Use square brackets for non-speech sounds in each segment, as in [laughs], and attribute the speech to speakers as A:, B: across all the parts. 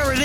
A: it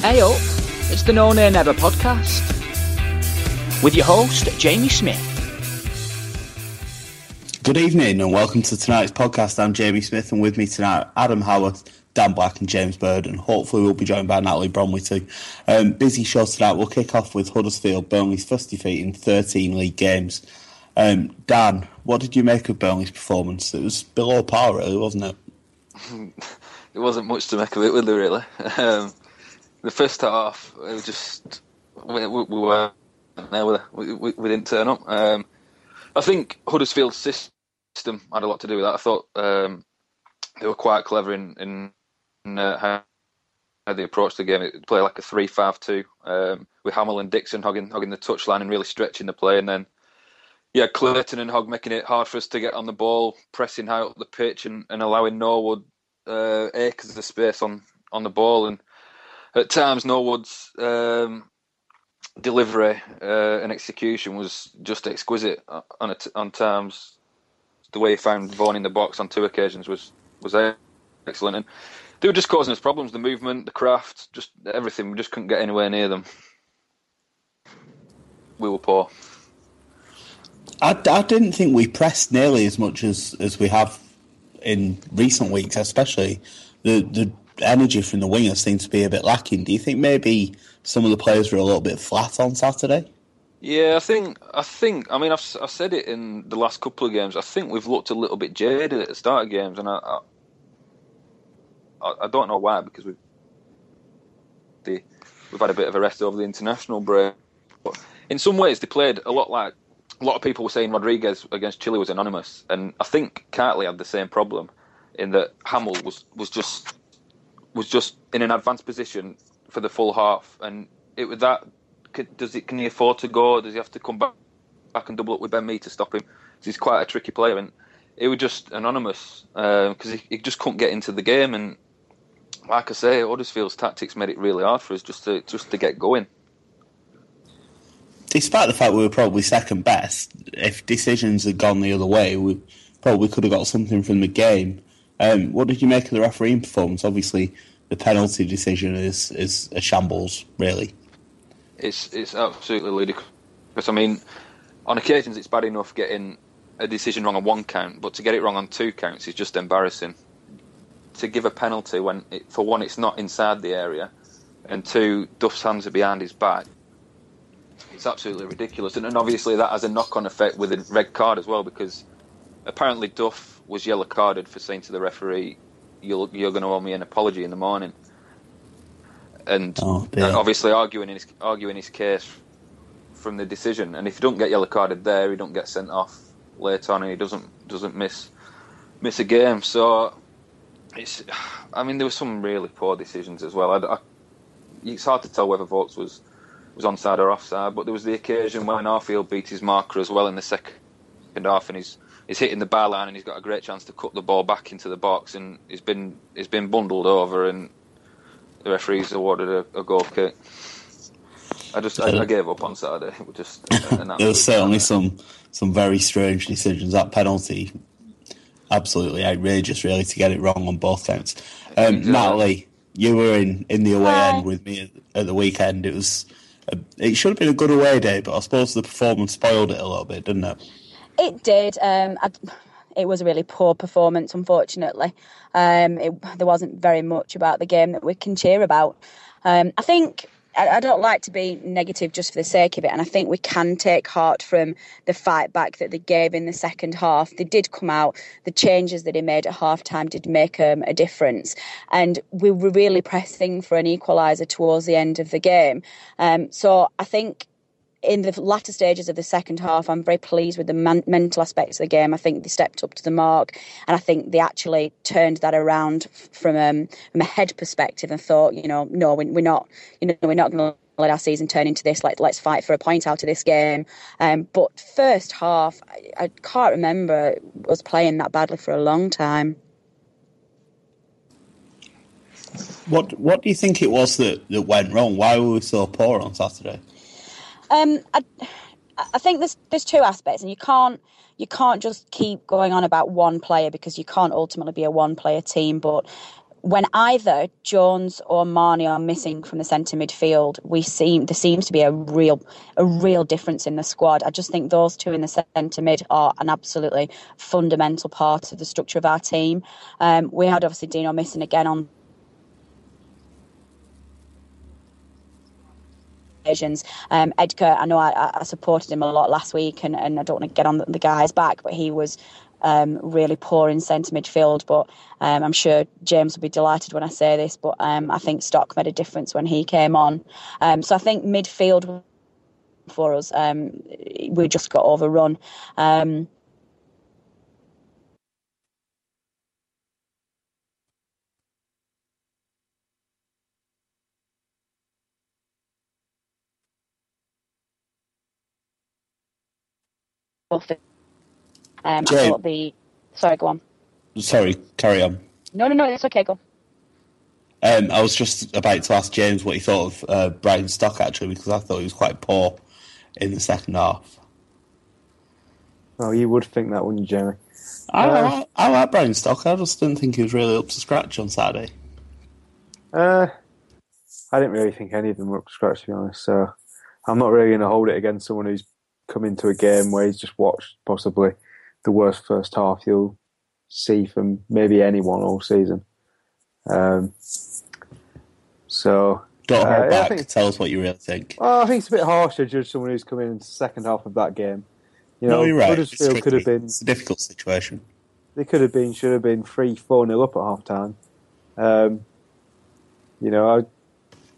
B: Hey up, it's the No Nay Never podcast with your host, Jamie Smith.
C: Good evening and welcome to tonight's podcast. I'm Jamie Smith and with me tonight, Adam Howard, Dan Black and James Bird and hopefully we'll be joined by Natalie Bromley too. Um, busy show tonight. We'll kick off with Huddersfield, Burnley's first defeat in 13 league games. Um, Dan, what did you make of Burnley's performance? It was below par really, wasn't it? [laughs]
D: it wasn't much to make of it, was really? [laughs] Um, the first half, it was just we, we, we were no, we, we, we didn't turn up. Um, I think Huddersfield's system had a lot to do with that. I thought um, they were quite clever in, in, in uh, how, how they approached the game. It played like a three-five-two um, with Hammill and Dixon hogging, hogging the touchline and really stretching the play, and then yeah, Clayton and Hogg making it hard for us to get on the ball, pressing high up the pitch, and, and allowing Norwood uh, acres of space on, on the ball and at times Norwood's um, delivery uh, and execution was just exquisite on on times. The way he found Vaughan in the box on two occasions was was excellent, and they were just causing us problems. The movement, the craft, just everything. We just couldn't get anywhere near them. We were poor.
C: I, I didn't think we pressed nearly as much as, as we have in recent weeks, especially the the energy from the wingers seems to be a bit lacking. Do you think maybe some of the players were a little bit flat on Saturday?
D: Yeah, I think I think I mean I've, I've said it in the last couple of games. I think we've looked a little bit jaded at the start of games, and I I, I don't know why because we've the, we've had a bit of a rest over the international break. But in some ways, they played a lot like a lot of people were saying Rodriguez against Chile was anonymous, and I think Kightly had the same problem in that Hammill was was just was just in an advanced position for the full half, and it was that. Does it? Can he afford to go? Does he have to come back back and double up with Ben Mee to stop him? He's quite a tricky player, and it was just anonymous because uh, he, he, just couldn't get into the game. And like I say, Huddersfield's tactics made it really hard for us just to just to get going.
C: Despite the fact we were probably second best, if decisions had gone the other way, we probably could have got something from the game. Um, what did you make of the refereeing performance? Obviously, the penalty decision is is a shambles, really.
D: It's it's absolutely ludicrous. I mean, on occasions it's bad enough getting a decision wrong on one count, but to get it wrong on two counts is just embarrassing. To give a penalty when, it, for one, it's not inside the area, and two, Duff's hands are behind his back. It's absolutely ridiculous, and, and obviously that has a knock-on effect with a red card as well, because apparently Duff was yellow carded for saying to the referee, "You're, you're going to owe me an apology in the morning," and
C: oh,
D: obviously arguing his arguing his case from the decision. And if he don't get yellow carded there, he don't get sent off later on, and he doesn't doesn't miss miss a game. So it's, I mean, there were some really poor decisions as well. I, I, it's hard to tell whether Vokes was was onside or offside, but there was the occasion when Arfield beat his marker as well in the second half, and he's he's hitting the bar line and he's got a great chance to cut the ball back into the box and he's been he's been bundled over and the referees awarded a, a goal kick. I just I, I gave up on Saturday. It was just [laughs]
C: there was certainly some some very strange decisions. That penalty, absolutely outrageous, really, to get it wrong on both counts. Um, exactly. Natalie, you were in, in the away Hi. end with me at, at the weekend. It was a, it should have been a good away day, but I suppose the performance spoiled it a little bit, didn't it?
E: It did. Um, I, it was a really poor performance, unfortunately. Um, it, there wasn't very much about the game that we can cheer about. Um, I think I, don't like to be negative just for the sake of it, and I think we can take heart from the fight back that they gave in the second half. They did come out, the changes that he made at half time did make um, a difference, and we were really pressing for an equaliser towards the end of the game. Um, so I think in the latter stages of the second half, I'm very pleased with the man- mental aspects of the game. I think they stepped up to the mark, and I think they actually turned that around from um, from a head perspective and thought, you know, no, we're not, you know, we're not going to let our season turn into this. Let, let's fight for a point out of this game. Um, but first half, I, I can't remember us playing that badly for a long time.
C: What What do you think it was that, that went wrong? Why were we so poor on Saturday?
E: Um, I, I think there's there's two aspects, and you can't you can't just keep going on about one player because you can't ultimately be a one player team. But when either Jones or Marney are missing from the centre midfield, we seem there seems to be a real a real difference in the squad. I just think those two in the centre mid are an absolutely fundamental part of the structure of our team. Um, we had obviously Dino missing again on occasions. Um, Edgar, I know I, I, supported him a lot last week, and, and I don't want to get on the, the guy's back, but he was um, really poor in centre midfield. But um, I'm sure James will be delighted when I say this. But um, I think Stock made a difference when he came on. Um, so I think midfield for us, um, we just got overrun. Um, Um, I thought the sorry, go on.
C: Sorry, carry on.
E: No, no, no, it's okay. Go.
C: Um, I was just about to ask James what he thought of uh, Brian Stock actually, because I thought he was quite poor in the second half.
F: Oh, you would think that, wouldn't you, Jeremy?
C: I, uh, I, I like Brian Stock. I just didn't think he was really up to scratch on Saturday.
F: Uh, I didn't really think any of them were up to scratch, to be honest. So I'm not really going to hold it against someone who's come into a game where he's just watched possibly the worst first half you'll see from maybe anyone all season. Um, so
C: don't hold uh, back. Think, Tell us what you really think.
F: Well, I think it's a bit harsh to judge someone who's come in into the second half of that game.
C: You know, no, you're right. Huddersfield could have been. It's a difficult situation.
F: They could have been, should have been three, four nil up at half time. Um, you know, I, you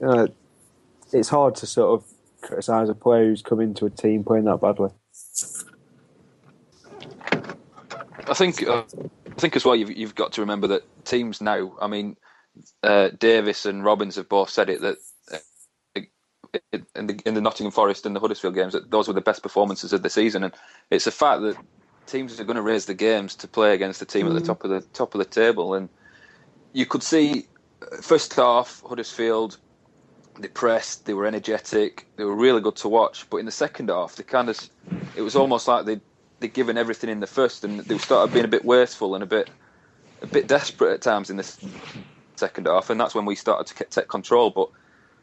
F: know, it's hard to sort of criticise a player who's come into a team playing that badly?
D: I think uh, I think as well you've you've got to remember that teams now. I mean, uh, Davis and Robbins have both said it that uh, in the in the Nottingham Forest and the Huddersfield games that those were the best performances of the season, and it's a fact that teams are going to raise the games to play against the team mm. at the mm. top of the top of the table, and you could see uh, first half Huddersfield they pressed, they were energetic, they were really good to watch. But in the second half, they kind of, it was almost like they they'd given everything in the first, and they started being a bit wasteful and a bit a bit desperate at times in this second half, and that's when we started to take control. But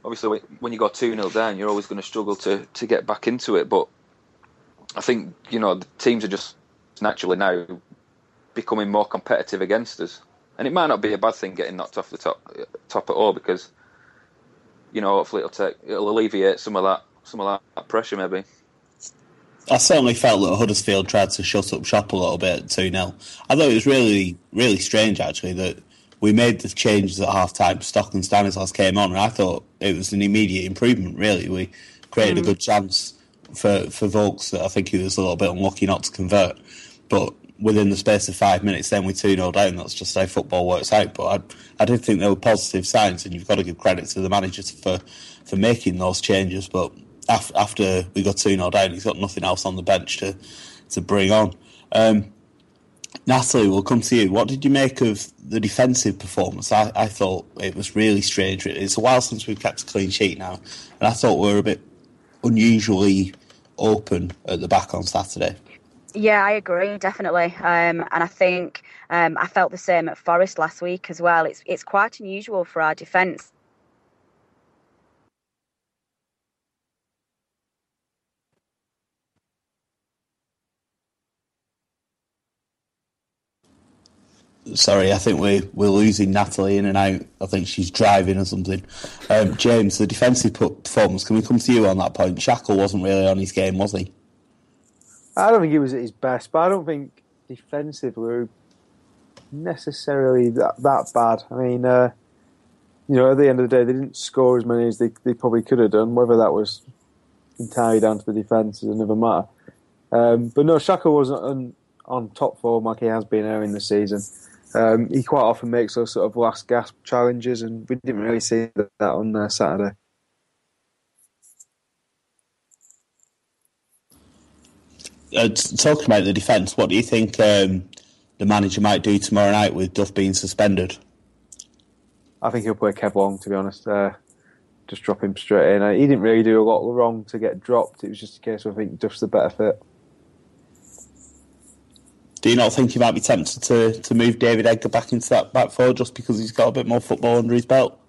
D: obviously, when you go two 0 down, you're always going to struggle to to get back into it. But I think you know the teams are just naturally now becoming more competitive against us, and it might not be a bad thing getting knocked off the top uh, top at all because you know, hopefully it'll take it'll alleviate some of that some of that pressure maybe.
C: I certainly felt that Huddersfield tried to shut up shop a little bit at 2 0. I thought it was really, really strange actually that we made the changes at half time. Stock and Stanislas came on, and I thought it was an immediate improvement, really. We created mm. a good chance for, for Vokes that I think he was a little bit unlucky not to convert. But within the space of five minutes, then we 2 0 down. That's just how football works out. But I, I did think there were positive signs, and you've got to give credit to the manager for, for making those changes. But af- after we got 2 0 down, he's got nothing else on the bench to, to bring on. Um, Natalie, we'll come to you. What did you make of the defensive performance? I, I thought it was really strange. It's a while since we've kept a clean sheet now, and I thought we were a bit unusually open at the back on Saturday.
E: Yeah, I agree, definitely. Um, and I think um, I felt the same at Forest last week as well. It's it's quite unusual for our defence
C: Sorry, I think we're we're losing Natalie in and out. I think she's driving or something. Um, James, the defensive performance. Can we come to you on that point? Shackell wasn't really on his game, was he?
F: I don't think he was at his best, but I don't think defensively we were necessarily that that bad. I mean, uh, you know, at the end of the day, they didn't score as many as they, they probably could have done. Whether that was entirely down to the defence is another matter. Um, but no, Shackell wasn't on, on top form like he has been early in the season. Um, he quite often makes those sort of last gasp challenges, and we didn't really see that, that on uh, Saturday.
C: Uh, talking about the defence, what do you think um, the manager might do tomorrow night with Duff being suspended?
F: I think he'll play Kev Long, to be honest. Uh, just drop him straight in. Uh, he didn't really do a lot wrong to get dropped. It was just a case of I think Duff's the better fit.
C: Do you not think he might be tempted to, to move David Edgar back into that back four just because he's got a bit more football under his belt?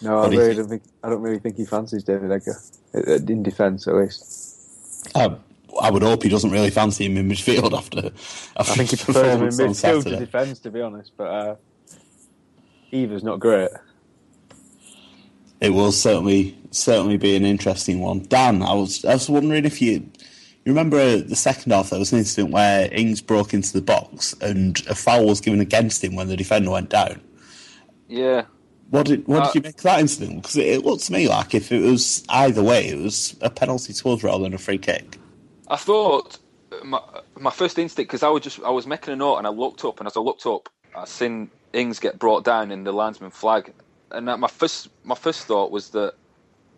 F: No, I really don't think. I don't really think he fancies David Edgar in defence, at least.
C: Um, I would hope he doesn't really fancy him in midfield after. after
F: I think he prefers him in midfield to defence, to be honest. But uh, either's not great.
C: It will certainly certainly be an interesting one. Dan, I was I was wondering if you you remember the second half, there was an incident where Ings broke into the box and a foul was given against him when the defender went down.
D: Yeah.
C: What did what uh, did you make of that incident? Because it, it, looked to me like if it was either way, it was a penalty towards us rather than a free kick.
D: I thought my my first instinct because I was just I was making a note and I looked up and as I looked up, I seen Ings get brought down in the linesman flag, and my first my first thought was that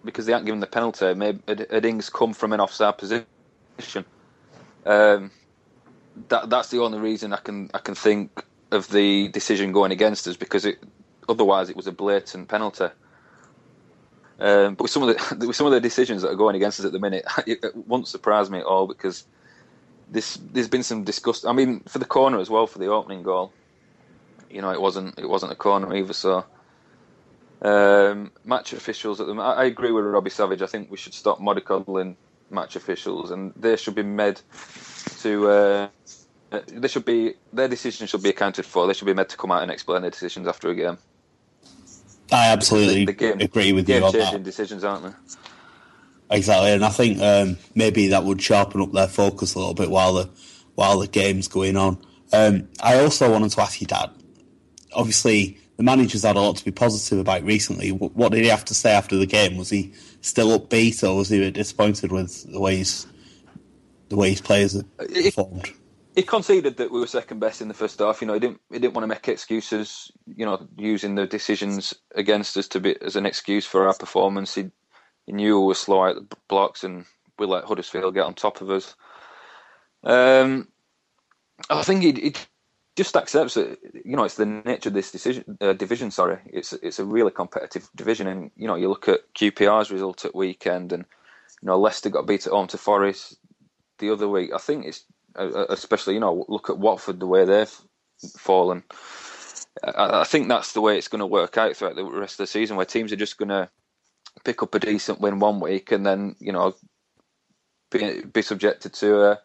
D: because they hadn't given the penalty, maybe had, had Ings come from an offside position um, that that's the only reason I can I can think of the decision going against us because it otherwise it was a blatant penalty. Um, but with some of the [laughs] with some of the decisions that are going against us at the minute, [laughs] it, it won't surprise me at all because this there's been some disgust. I mean, for the corner as well for the opening goal, you know, it wasn't it wasn't a corner either. So um, match officials at the I, I agree with Robbie Savage. I think we should stop mollycoddling match officials, and they should be made to. Uh, they should be their decisions should be accounted for. They should be made to come out and explain their decisions after a game.
C: I absolutely the, the game, agree with you on
D: that. decisions, aren't they?
C: Exactly, and I think um, maybe that would sharpen up their focus a little bit while the while the game's going on. Um, I also wanted to ask you, Dad. Obviously, the manager's had a lot to be positive about recently. What did he have to say after the game? Was he still upbeat, or was he disappointed with the way his the way his players have performed?
D: He conceded that we were second best in the first half. You know, he didn't he didn't want to make excuses. You know, using the decisions against us to be as an excuse for our performance. He he knew we were slow out the blocks, and we let Huddersfield get on top of us. Um, I think he, he just accepts it. You know, it's the nature of this decision uh, division. Sorry, it's it's a really competitive division, and you know, you look at QPR's result at weekend, and you know, Leicester got beat at home to Forest the other week. I think it's especially you know, look at Watford the way they've fallen. I, think that's the way it's going to work out throughout the rest of the season, where teams are just going to pick up a decent win one week, and then you know, be be subjected to a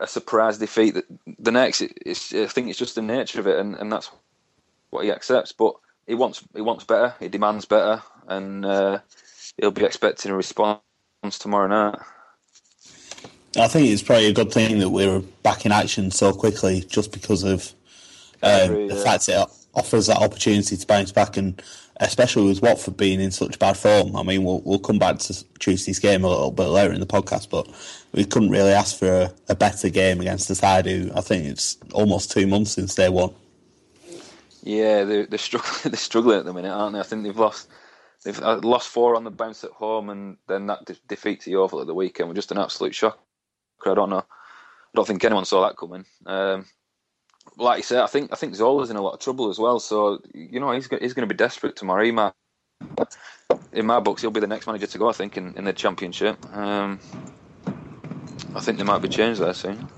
D: a surprise defeat the next. It's, I think it's just the nature of it, and, and that's what he accepts. But he wants he wants better, he demands better, and uh, he'll be expecting a response tomorrow night.
C: I think it's probably a good thing that we're back in action so quickly, just because of um, agree, the yeah. fact it offers that opportunity to bounce back and especially with Watford being in such bad form. I mean, we'll we'll come back to Tuesday's game a little bit later in the podcast, but we couldn't really ask for a, a better game against the side who I think it's almost two months since they won.
D: Yeah, they're, they're struggling. [laughs] They're struggling at the minute, aren't they? I think they've lost. They've uh, lost four on the bounce at home, and then that de- defeat to Yeovil at the weekend was just an absolute shock. I don't know. I don't think anyone saw that coming. Um, like you said, I think I think Zola's in a lot of trouble as well. So you know he's go- he's going to be desperate tomorrow. He might, in my books, he'll be the next manager to go. I think in, in the championship. Um, I think there might be change there soon.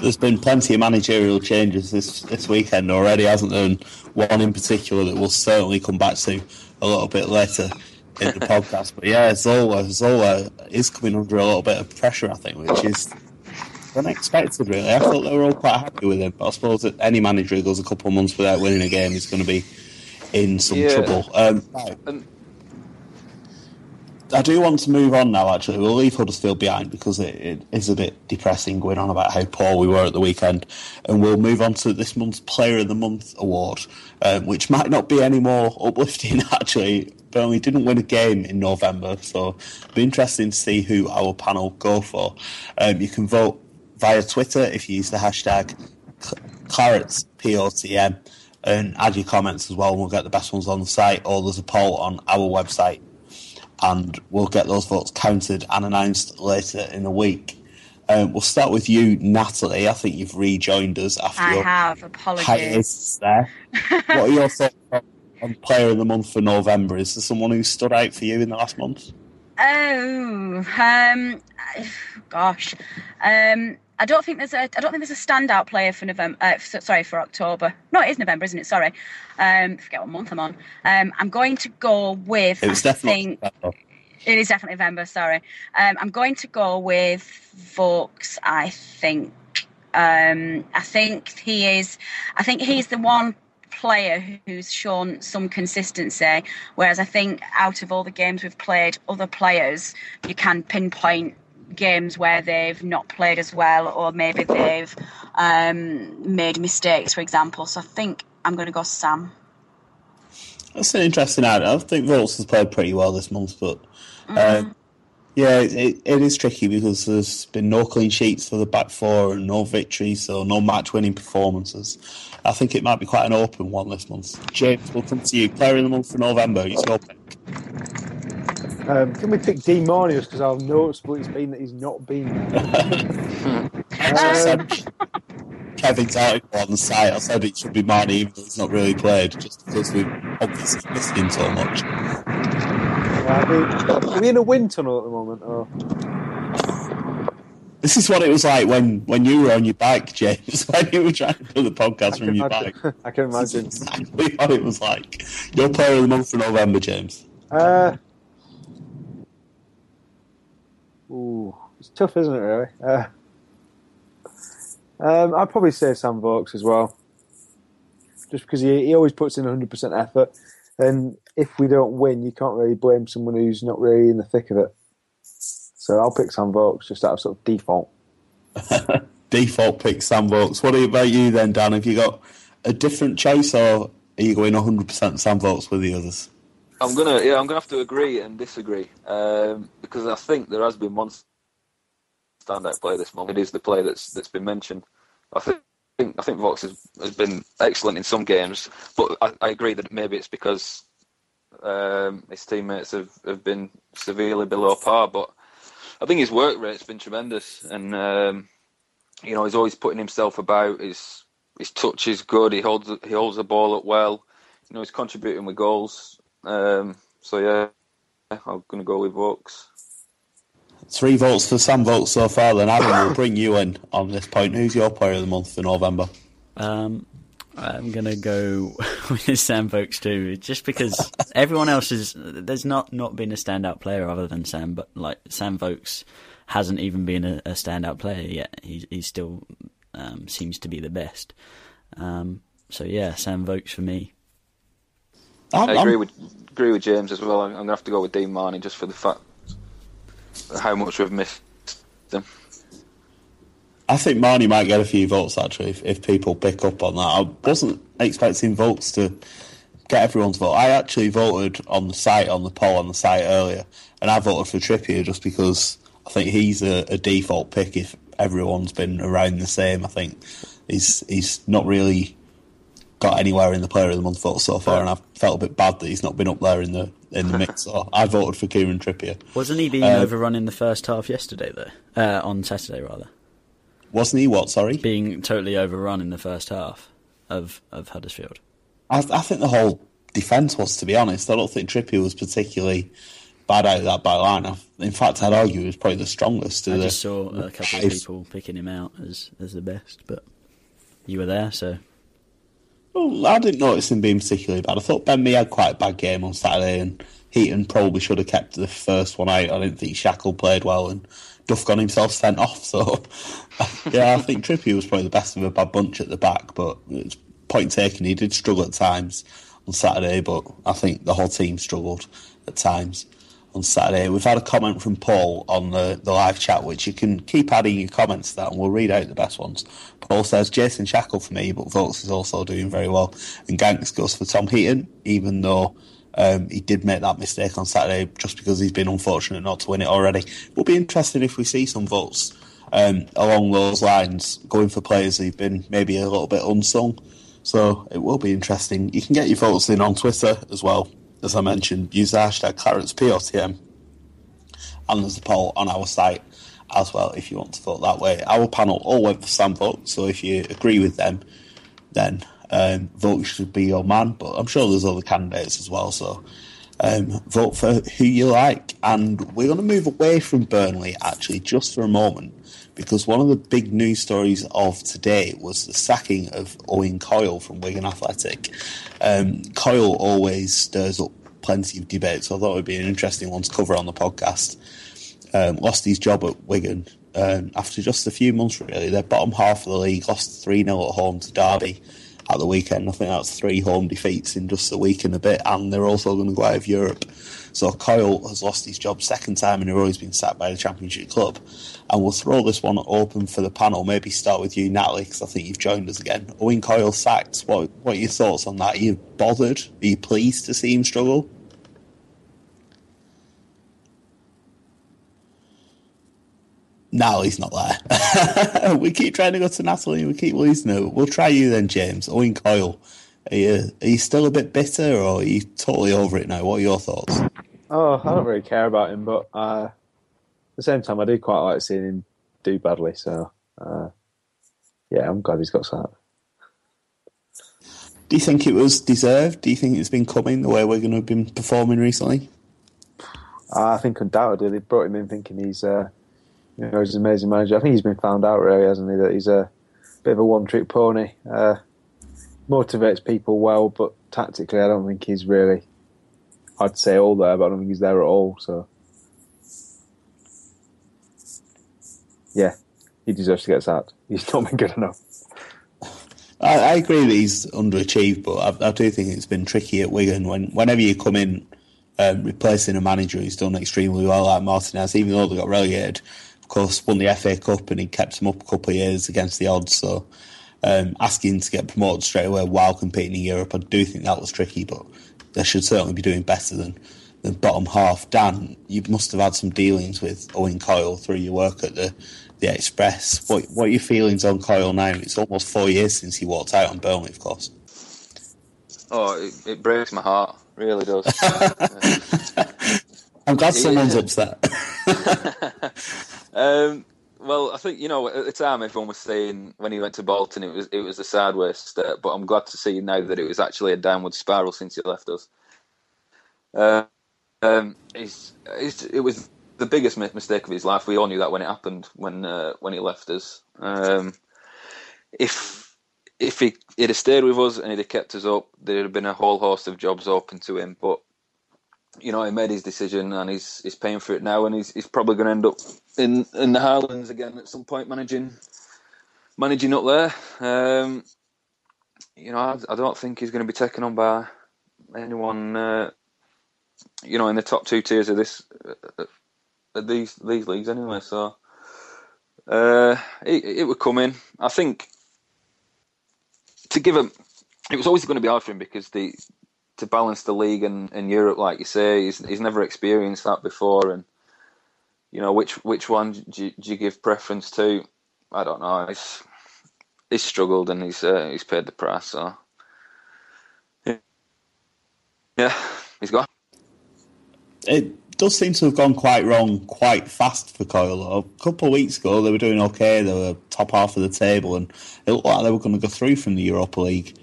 C: There's been plenty of managerial changes this this weekend already, hasn't there? And one in particular that we'll certainly come back to a little bit later in the podcast. But yeah, Zola Zola is coming under a little bit of pressure, I think, which is unexpected. Really, I thought they were all quite happy with him, but I suppose that any manager who goes a couple of months without winning a game is going to be in some
D: Yeah.
C: trouble. Um, right. I do want to move on now. Actually, we'll leave Huddersfield behind because it, it is a bit depressing going on about how poor we were at the weekend, and we'll move on to this month's Player of the Month award, um, which might not be any more uplifting. [laughs] Actually, Burnley didn't win a game in November, so it'll be interesting to see who our panel go for. Um, you can vote via Twitter if you use the hashtag Clarets POTM and add your comments as well. and We'll get the best ones on the site, or there's a poll on our website and we'll get those votes counted and announced later in the week. Um, we'll start with you, Natalie. I think you've rejoined us after
E: I
C: your
E: have. Apologies.
C: hiatus there. [laughs] what are your thoughts on, Player of the Month for November? Is there someone who stood out for you in the last month?
E: Oh, um, gosh, um, I don't think there's a I don't think there's a standout player for November. Uh, f- sorry, for October. No, it is November, isn't it? Sorry, um, forget what month I'm on. Um, I'm going to go with.
C: It was
E: I
C: definitely.
E: think it is definitely November. Sorry, um, I'm going to go with Vokes. I think. Um, I think he is. I think he's the one player who's shown some consistency. Whereas I think out of all the games we've played, other players you can pinpoint games where they've not played as well, or maybe they've um, made mistakes, for example. So I think I'm going to go Sam.
C: That's an interesting ad. I think Vokes has played pretty well this month, but um, yeah, it, it is tricky because there's been no clean sheets for the back four and no victories, so no match winning performances. I think it might be quite an open one this month. James, we'll come to you. Player of the month for November. Who's your pick?
F: Um, can we pick Dean Marnius because I've noticed what it's been that he's not been. [laughs] Um,
C: Kevin's article on the site. I said it should be Marney, even though he's not really played, just because we've obviously missed him so much.
F: yeah, I mean, are we in a wind tunnel at the moment? Or?
C: This is what it was like when, when you were on your bike, James, [laughs] when you were trying to do the podcast from your bike. [laughs]
F: I can imagine.
C: exactly what it was like. Your player of the month for November, James.
F: Uh, ooh, it's tough, isn't it? Really. Uh, um, I'd probably say Sam Vokes as well, just because he, he always puts in 100% effort, and if we don't win, you can't really blame someone who's not really in the thick of it. So I'll pick Sam Vokes just out of sort of default. [laughs]
C: Default pick Sam Vokes. What about you then, Dan? Have you got a different choice, or are you going 100% Sam Vokes with the others?
D: I'm gonna yeah I'm gonna have to agree and disagree um, because I think there has been one standout player this month. It is the player that's that's been mentioned. I think I think Vokes has, has been excellent in some games, but I, I agree that maybe it's because um, his teammates have, have been severely below par. But I think his work rate's been tremendous, and um, you know he's always putting himself about. His his touch is good. He holds he holds the ball up well. You know he's contributing with goals. Um, so yeah, I'm going to go with Vokes.
C: Three votes for Sam Vokes so far, then Adam we'll bring you in on this point. Who's your player of the month for November?
G: Um, I'm gonna go [laughs] with Sam Vokes too, just because everyone else is. There's not not been a standout player other than Sam, but like Sam Vokes hasn't even been a, a standout player yet. He he still um, seems to be the best. Um, so yeah, Sam Vokes for me.
D: i agree with agree with James as well. I'm, I'm going to have to go with Dean Marney just for the fact how much we've missed him.
C: I think Marney might get a few votes actually if, if people pick up on that. I wasn't expecting votes to get everyone's vote. I actually voted on the site, on the poll on the site earlier, and I voted for Trippier just because I think he's a, a default pick if everyone's been around the same. I think he's he's not really got anywhere in the Player of the Month vote so far, and I've felt a bit bad that he's not been up there in the in the [laughs] mix. So I voted for Kieran Trippier.
G: Wasn't he being
C: Um,
G: overrun in the first half yesterday though? Uh, on Saturday rather.
C: Wasn't he? What? Sorry,
G: being totally overrun in the first half of of Huddersfield.
C: I, I think the whole defence was, to be honest. I don't think Trippier was particularly bad out of that back line. In fact, I'd argue he was probably the strongest.
G: I
C: the,
G: just saw a couple of people picking him out as as the best, but you were there, so.
C: Well, I didn't notice him being particularly bad. I thought Ben Mee had quite a bad game on Saturday, and Heaton probably should have kept the first one out. I didn't think Shackell played well, and Duff got himself sent off. So, [laughs] yeah, I think Trippier was probably the best of a bad bunch at the back, but it's point taken. He did struggle at times on Saturday, but I think the whole team struggled at times on Saturday. We've had a comment from Paul on the, the live chat, which you can keep adding your comments to that, and we'll read out the best ones. Paul says Jason Shackell for me, but Vokes is also doing very well. And Ganks goes for Tom Heaton, even though um, he did make that mistake on Saturday just because he's been unfortunate not to win it already. It will be interesting if we see some votes um, along those lines, going for players who've been maybe a little bit unsung. So it will be interesting. You can get your votes in on Twitter as well as I mentioned, use the hashtag ClaretsPOTM. And there's a poll on our site as well if you want to vote that way. Our panel all went for Sam Vokes, so if you agree with them, then um, vote should be your man. But I'm sure there's other candidates as well, so um, vote for who you like. And we're going to move away from Burnley actually just for a moment because one of the big news stories of today was the sacking of Owen Coyle from Wigan Athletic. Um, Coyle always stirs up plenty of debate, so I thought it would be an interesting one to cover on the podcast. Um, lost his job at Wigan um, after just a few months, really. They're bottom half of the league, lost 3 0 at home to Derby at the weekend. I think that's three home defeats in just a week and a bit, and they're also going to go out of Europe. So Coyle has lost his job second time in a row. He's been sacked by the Championship club, and we'll throw this one open for the panel. Maybe start with you, Natalie, because I think you've joined us again. Owen Coyle sacked. What What are your thoughts on that? Are you bothered? Are you pleased to see him struggle? Natalie's not there. [laughs] we keep trying to go to Natalie. We keep losing her. We'll try you then, James. Owen Coyle. Are you, are you still a bit bitter, or are you totally over it now? What are your thoughts?
F: Oh, I don't really care about him, but uh, at the same time, I do quite like seeing him do badly. So, uh, yeah, I'm glad he's got sacked.
C: Do you think it was deserved? Do you think it's been coming the way we're going to have been performing recently?
F: I think undoubtedly they brought him in thinking he's, uh, you know, he's an amazing manager. I think he's been found out really, hasn't he? That he's a bit of a one-trick pony. Uh, motivates people well, but tactically, I don't think he's really. I'd say all there, but I don't think he's there at all. So, yeah, he deserves to get sacked. [laughs] He's not been good enough.
C: I, I agree that he's underachieved, but I, I, do think it's been tricky at Wigan. When whenever you come in um, replacing a manager who's done extremely well, like Martinez, even though they got relegated, of course, won the FA Cup and he kept them up a couple of years against the odds. So um, asking to get promoted straight away while competing in Europe, I do think that was tricky, but they should certainly be doing better than the bottom half. Dan, you must have had some dealings with Owen Coyle through your work at the the Express. What what are your feelings on Coyle now? It's almost four years since he walked out on Burnley, of course.
D: Oh, it, it breaks my heart. Really does. [laughs]
C: I'm glad [laughs] someone's upset. [laughs]
D: um, well, I think you know at the time everyone was saying when he went to Bolton it was it was a sideways step, but I'm glad to see now that it was actually a downward spiral since he left us. Uh, um, it's, it's, it was the biggest mistake of his life. We all knew that when it happened when uh, when he left us. Um, if if he he'd have stayed with us and he'd have kept us up, there'd have been a whole host of jobs open to him. But you know, he made his decision and he's he's paying for it now, and he's he's probably going to end up in in the Highlands again at some point, managing managing up there. Um, you know, I, I, don't think he's going to be taken on by anyone. Uh, you know, in the top two tiers of this uh, these these leagues anyway. So uh, it, it would come in. I think to give him, it was always going to be hard for him because the to balance the league and in Europe, like you say, he's he's never experienced that before, and you know which which one do you, do you give preference to? I don't know. He's he's struggled and he's uh, he's paid the price. So yeah, he's gone.
C: It does seem to have gone quite wrong quite fast for Coyle. A couple of weeks ago, they were doing okay. They were top half of the table, and it looked like they were going to go through from the Europa League,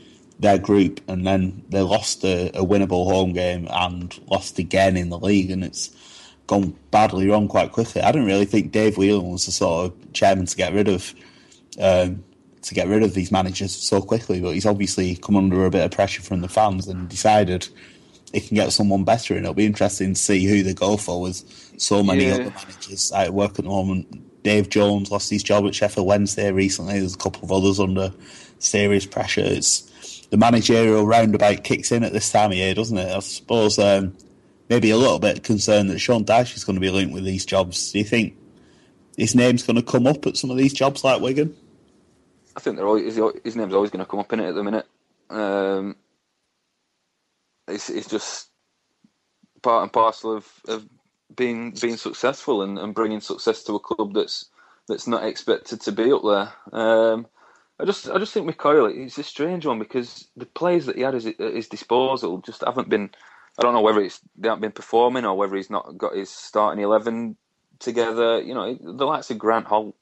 C: their group, and then they lost a, a winnable home game and lost again in the league, and it's gone badly wrong quite quickly. I didn't really think Dave Whelan was the sort of chairman to get rid of. Um, to get rid of these managers so quickly, but he's obviously come under a bit of pressure from the fans and decided he can get someone better, and it'll be interesting to see who they go for with so many
D: Yeah.
C: other managers at work at the moment. Dave Jones lost his job at Sheffield Wednesday recently. There's a couple of others under serious pressure. It's the managerial roundabout kicks in at this time of year, doesn't it? I suppose um, maybe a little bit concerned that Sean Dyche is going to be linked with these jobs. Do you think his name's going to come up at some of these jobs like Wigan?
D: I think they're always, his, his name's always going to come up in it at the minute. Um, it's, it's just part and parcel of, of being being successful and, and bringing success to a club that's that's not expected to be up there. Um, I just I just think Coyle, it's a strange one because the players that he had at his disposal just haven't been. I don't know whether it's they haven't been performing or whether he's not got his starting eleven together. You know, the likes of Grant Holt,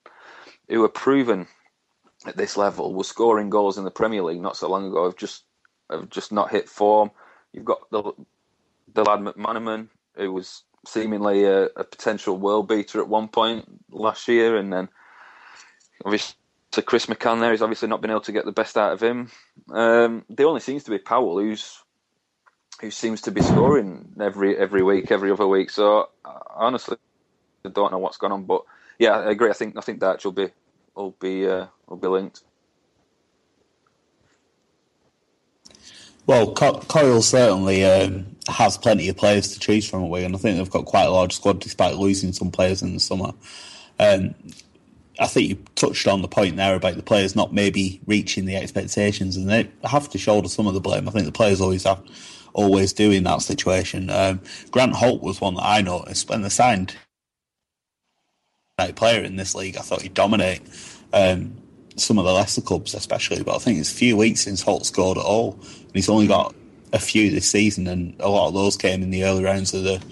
D: who are proven at this level, were scoring goals in the Premier League not so long ago. Have just have just not hit form. You've got the the lad McManaman, who was seemingly a, a potential world beater at one point last year, and then obviously to Chris McCann there, he's obviously not been able to get the best out of him. Um, there only seems to be Powell, who's who seems to be scoring every every week, every other week. So I honestly, I don't know what's going on, but yeah, I agree. I think I think that will be will be uh, will be linked.
C: Well, Co- Coyle certainly um, has plenty of players to choose from at Wigan. I think they've got quite a large squad despite losing some players in the summer. Um, I think you touched on the point there about the players not maybe reaching the expectations, and they have to shoulder some of the blame. I think the players always have, always do in that situation. Um, Grant Holt was one that I noticed when they signed player in this league. I thought he'd dominate um, some of the lesser clubs, especially. But I think it's a few weeks since Holt scored at all, and he's only got a few this season, and a lot of those came in the early rounds of the,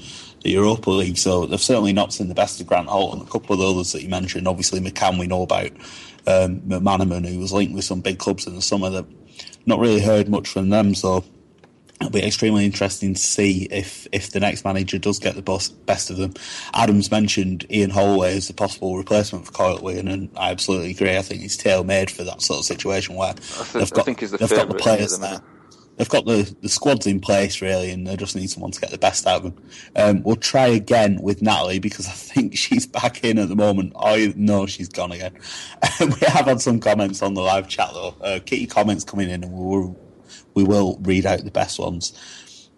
C: the Europa League. So they've certainly not seen the best of Grant Holt, and a couple of the others that you mentioned. Obviously, McCann we know about, um, McManaman, who was linked with some big clubs in the summer. That not really heard much from them. So it'll be extremely interesting to see if if the next manager does get the best of them. Adams mentioned Ian Holloway as a possible replacement for Coyle and I absolutely agree. I think he's tailor made for that sort of situation where they've got
D: I think he's the
C: they've got the players
D: the
C: there. They've got the, the squads in place really, and they just need someone to get the best out of them. Um, we'll try again with Natalie because I think she's back in at the moment. Oh no, she's gone again. [laughs] we have had some comments on the live chat though. Uh, keep comments coming in, and we will we will read out the best ones.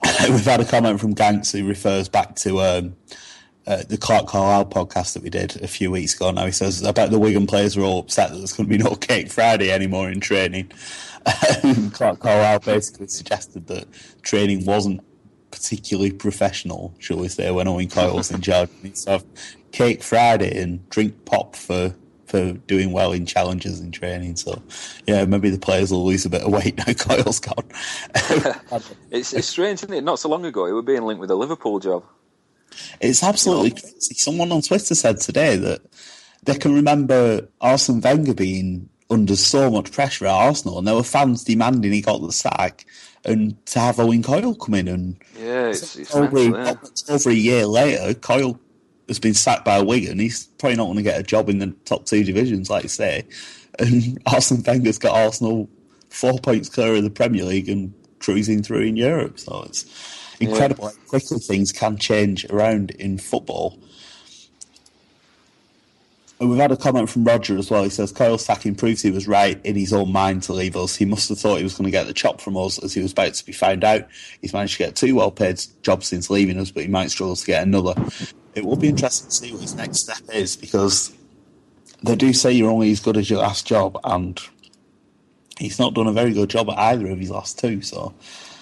C: [laughs] We've had a comment from Ganks who refers back to um, uh, the Clarke Carlisle podcast that we did a few weeks ago. Now he says about the Wigan players are all upset that there's going to be no [laughs] Cake Friday anymore in training. [laughs] Clarke Carlisle basically suggested that training wasn't particularly professional, shall we say, when Owen Coyle was in charge. [laughs] He needs to have Cake Friday and drink pop for for doing well in challenges in training. So, yeah, maybe the players will lose a bit of weight now [laughs] Coyle's gone.
D: It's, it's strange, isn't it? Not so long ago, he was being linked with a Liverpool job.
C: It's absolutely crazy. Someone on Twitter said today that they can remember Arsene Wenger being under so much pressure at Arsenal, and there were fans demanding he got the sack, and to have Owen Coyle come in and
D: Yeah, it's, it's
C: over,
D: mental, yeah.
C: over a year later, Coyle has been sacked by Wigan. He's probably not going to get a job in the top two divisions, like you say. And [laughs] Arsene Wenger's got Arsenal four points clear of the Premier League and cruising through in Europe. So it's incredible how quickly things can change around in football. And we've had a comment from Roger as well. He says Coyle Sacking proves he was right in his own mind to leave us. He must have thought he was going to get the chop from us as he was about to be found out. He's managed to get two well paid jobs since leaving us, but he might struggle to get another. It will be interesting to see what his next step is because they do say you're only as good as your last job, and he's not done a very good job at either of his last two. So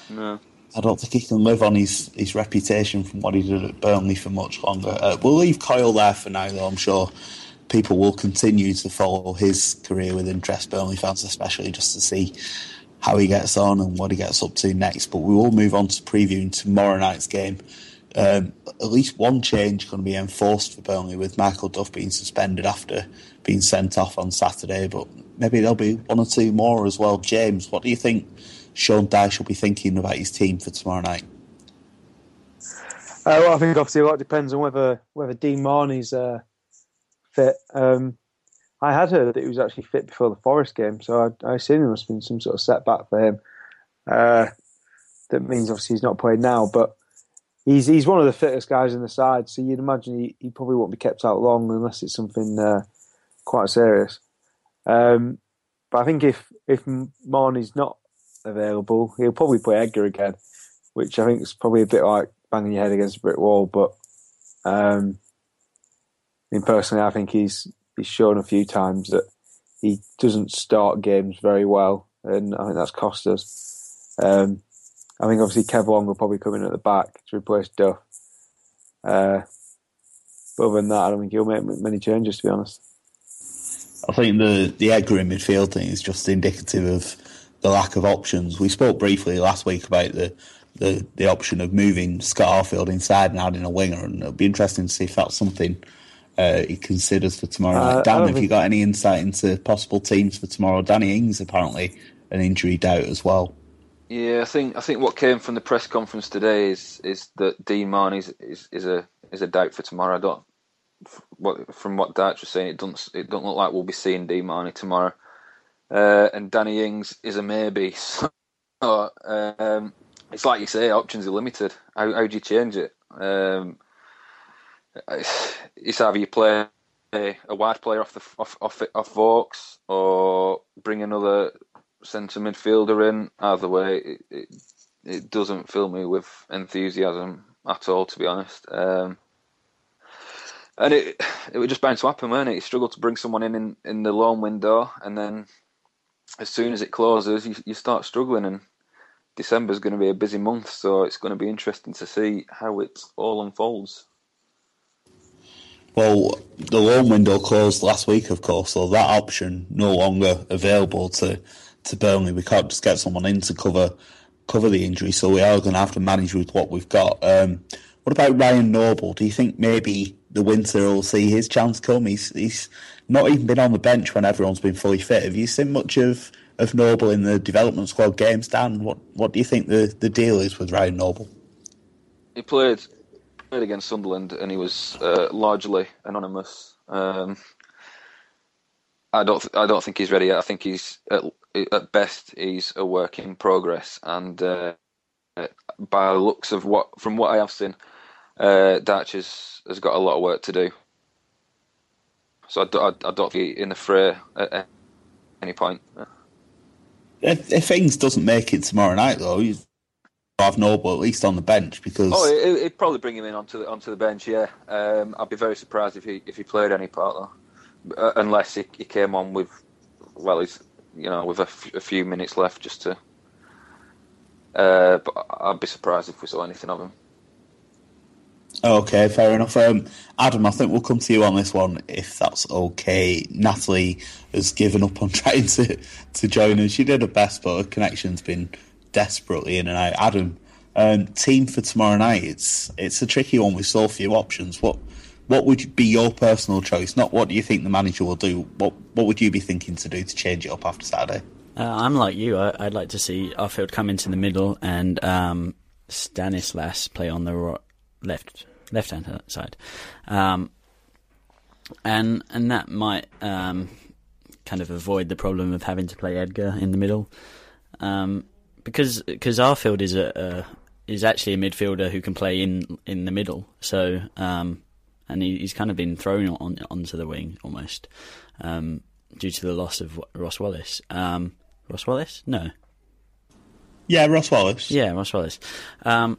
D: No.
C: I don't think he can live on his, his reputation from what he did at Burnley for much longer. Uh, we'll leave Coyle there for now, though. I'm sure people will continue to follow his career with interest, Burnley fans especially, just to see how he gets on and what he gets up to next. But we will move on to previewing tomorrow night's game um, at least one change going to be enforced for Burnley with Michael Duff being suspended after being sent off on Saturday, but maybe there'll be one or two more as well. James, what do you think Sean Dyche will be thinking about his team for tomorrow night?
F: Uh, well, I think obviously a lot depends on whether whether Dean Marney's uh, fit. Um, I had heard that he was actually fit before the Forest game, so I, I assume there must have been some sort of setback for him. Uh, that means obviously he's not playing now, but he's he's one of the fittest guys in the side, so you'd imagine he, he probably won't be kept out long unless it's something uh, quite serious. Um, but I think if if Marney's not available, he'll probably play Edgar again, which I think is probably a bit like banging your head against a brick wall. But um, I mean, personally, I think he's he's shown a few times that he doesn't start games very well, and I think that's cost us. Um, I think obviously Kev Long will probably come in at the back to replace Duff. Uh, but other than that, I don't think he'll make many changes, to be honest.
C: I think the the Edgar in midfield thing is just indicative of the lack of options. We spoke briefly last week about the the, the option of moving Scott Arfield inside and adding a winger, and it'll be interesting to see if that's something uh, he considers for tomorrow night. Uh, Dan, have you got any insight into possible teams for tomorrow? Danny Ings apparently an injury doubt as well.
D: Yeah, I think I think what came from the press conference today is is that Dean Marney is, is, is a is a doubt for tomorrow. I don't what from what Dyche was saying, it doesn't it don't look like we'll be seeing Dean Marney tomorrow. Uh, and Danny Ings is a maybe. [laughs] So um, it's like you say, options are limited. How, how do you change it? Um, [sighs] it's either you play a, wide player off the off off, off Vokes or bring another centre midfielder in. Either way, it, it, it doesn't fill me with enthusiasm at all, to be honest. Um, and it it was just bound to happen, weren't it? You struggle to bring someone in, in in the loan window, and then as soon as it closes, you, you start struggling. And December's going to be a busy month, so it's going to be interesting to see how it all unfolds.
C: Well, the loan window closed last week, of course, so that option no longer available to to Burnley. We can't just get someone in to cover cover the injury, so we are going to have to manage with what we've got. Um, what about Ryan Noble? Do you think maybe the winter will see his chance come? He's he's not even been on the bench when everyone's been fully fit. Have you seen much of, of Noble in the development squad games, Dan? What what do you think the, the deal is with Ryan Noble?
D: He played played against Sunderland and he was uh, largely anonymous. Um, I don't th- I don't think he's ready yet. I think he's at, at best he's a work in progress, and uh, by the looks of what from what I have seen, uh, Dyche has, has got a lot of work to do. So I, do, I, I don't think in the fray at any point.
C: If, if Ings doesn't make it tomorrow night, though, you have Noble at least on the bench because.
D: Oh, it, would probably bring him in onto the onto the bench. Yeah, um, I'd be very surprised if he if he played any part though, uh, unless he, he came on with, well, he's you know with a, f- a few minutes left just to. Uh, but I'd be surprised if we saw anything of him.
C: Okay, fair enough. Um, Adam, I think we'll come to you on this one if that's okay. Natalie has given up on [laughs] trying to, to join us. She did her best, but her connection's been desperately in and out. Adam, um, team for tomorrow night. It's it's a tricky one with so few options. What what would be your personal choice? Not what do you think the manager will do. What what would you be thinking to do to change it up after Saturday?
G: Uh, I'm like you. I, would like to see Arfield come into the middle and um, Stanislas play on the left left hand side, um, and and that might um, kind of avoid the problem of having to play Edgar in the middle, um, because because Arfield is a, a, is actually a midfielder who can play in in the middle. So um, and he, he's kind of been thrown on onto the wing almost um, due to the loss of Ross Wallace. Um, Ross Wallace? No.
C: Yeah, Ross Wallace.
G: Yeah, Ross Wallace. Um,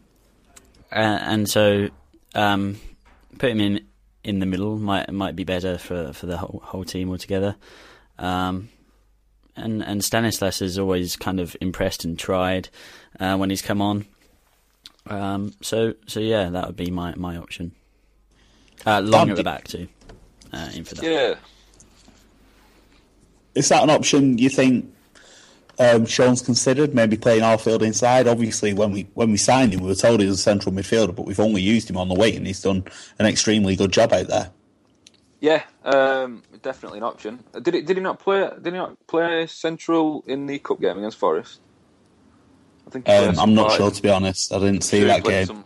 G: and so um, put him in in the middle might might be better for, for the whole, whole team altogether. Um, and and Stanislas has always kind of impressed and tried uh, when he's come on. Um, so so yeah, that would be my my option. Uh, long at the back too. Uh, in for that.
D: Yeah.
C: Is that an option you think um, Sean's considered maybe playing Arfield inside. Obviously, when we when we signed him, we were told he was a central midfielder, but we've only used him on the wing, and he's done an extremely good job out there.
D: Yeah, um, definitely an option. Did he, did he not play? Did he not play central in the cup game against Forest?
C: I think um, I'm not sure to be honest. I didn't see sure that game.
D: Some,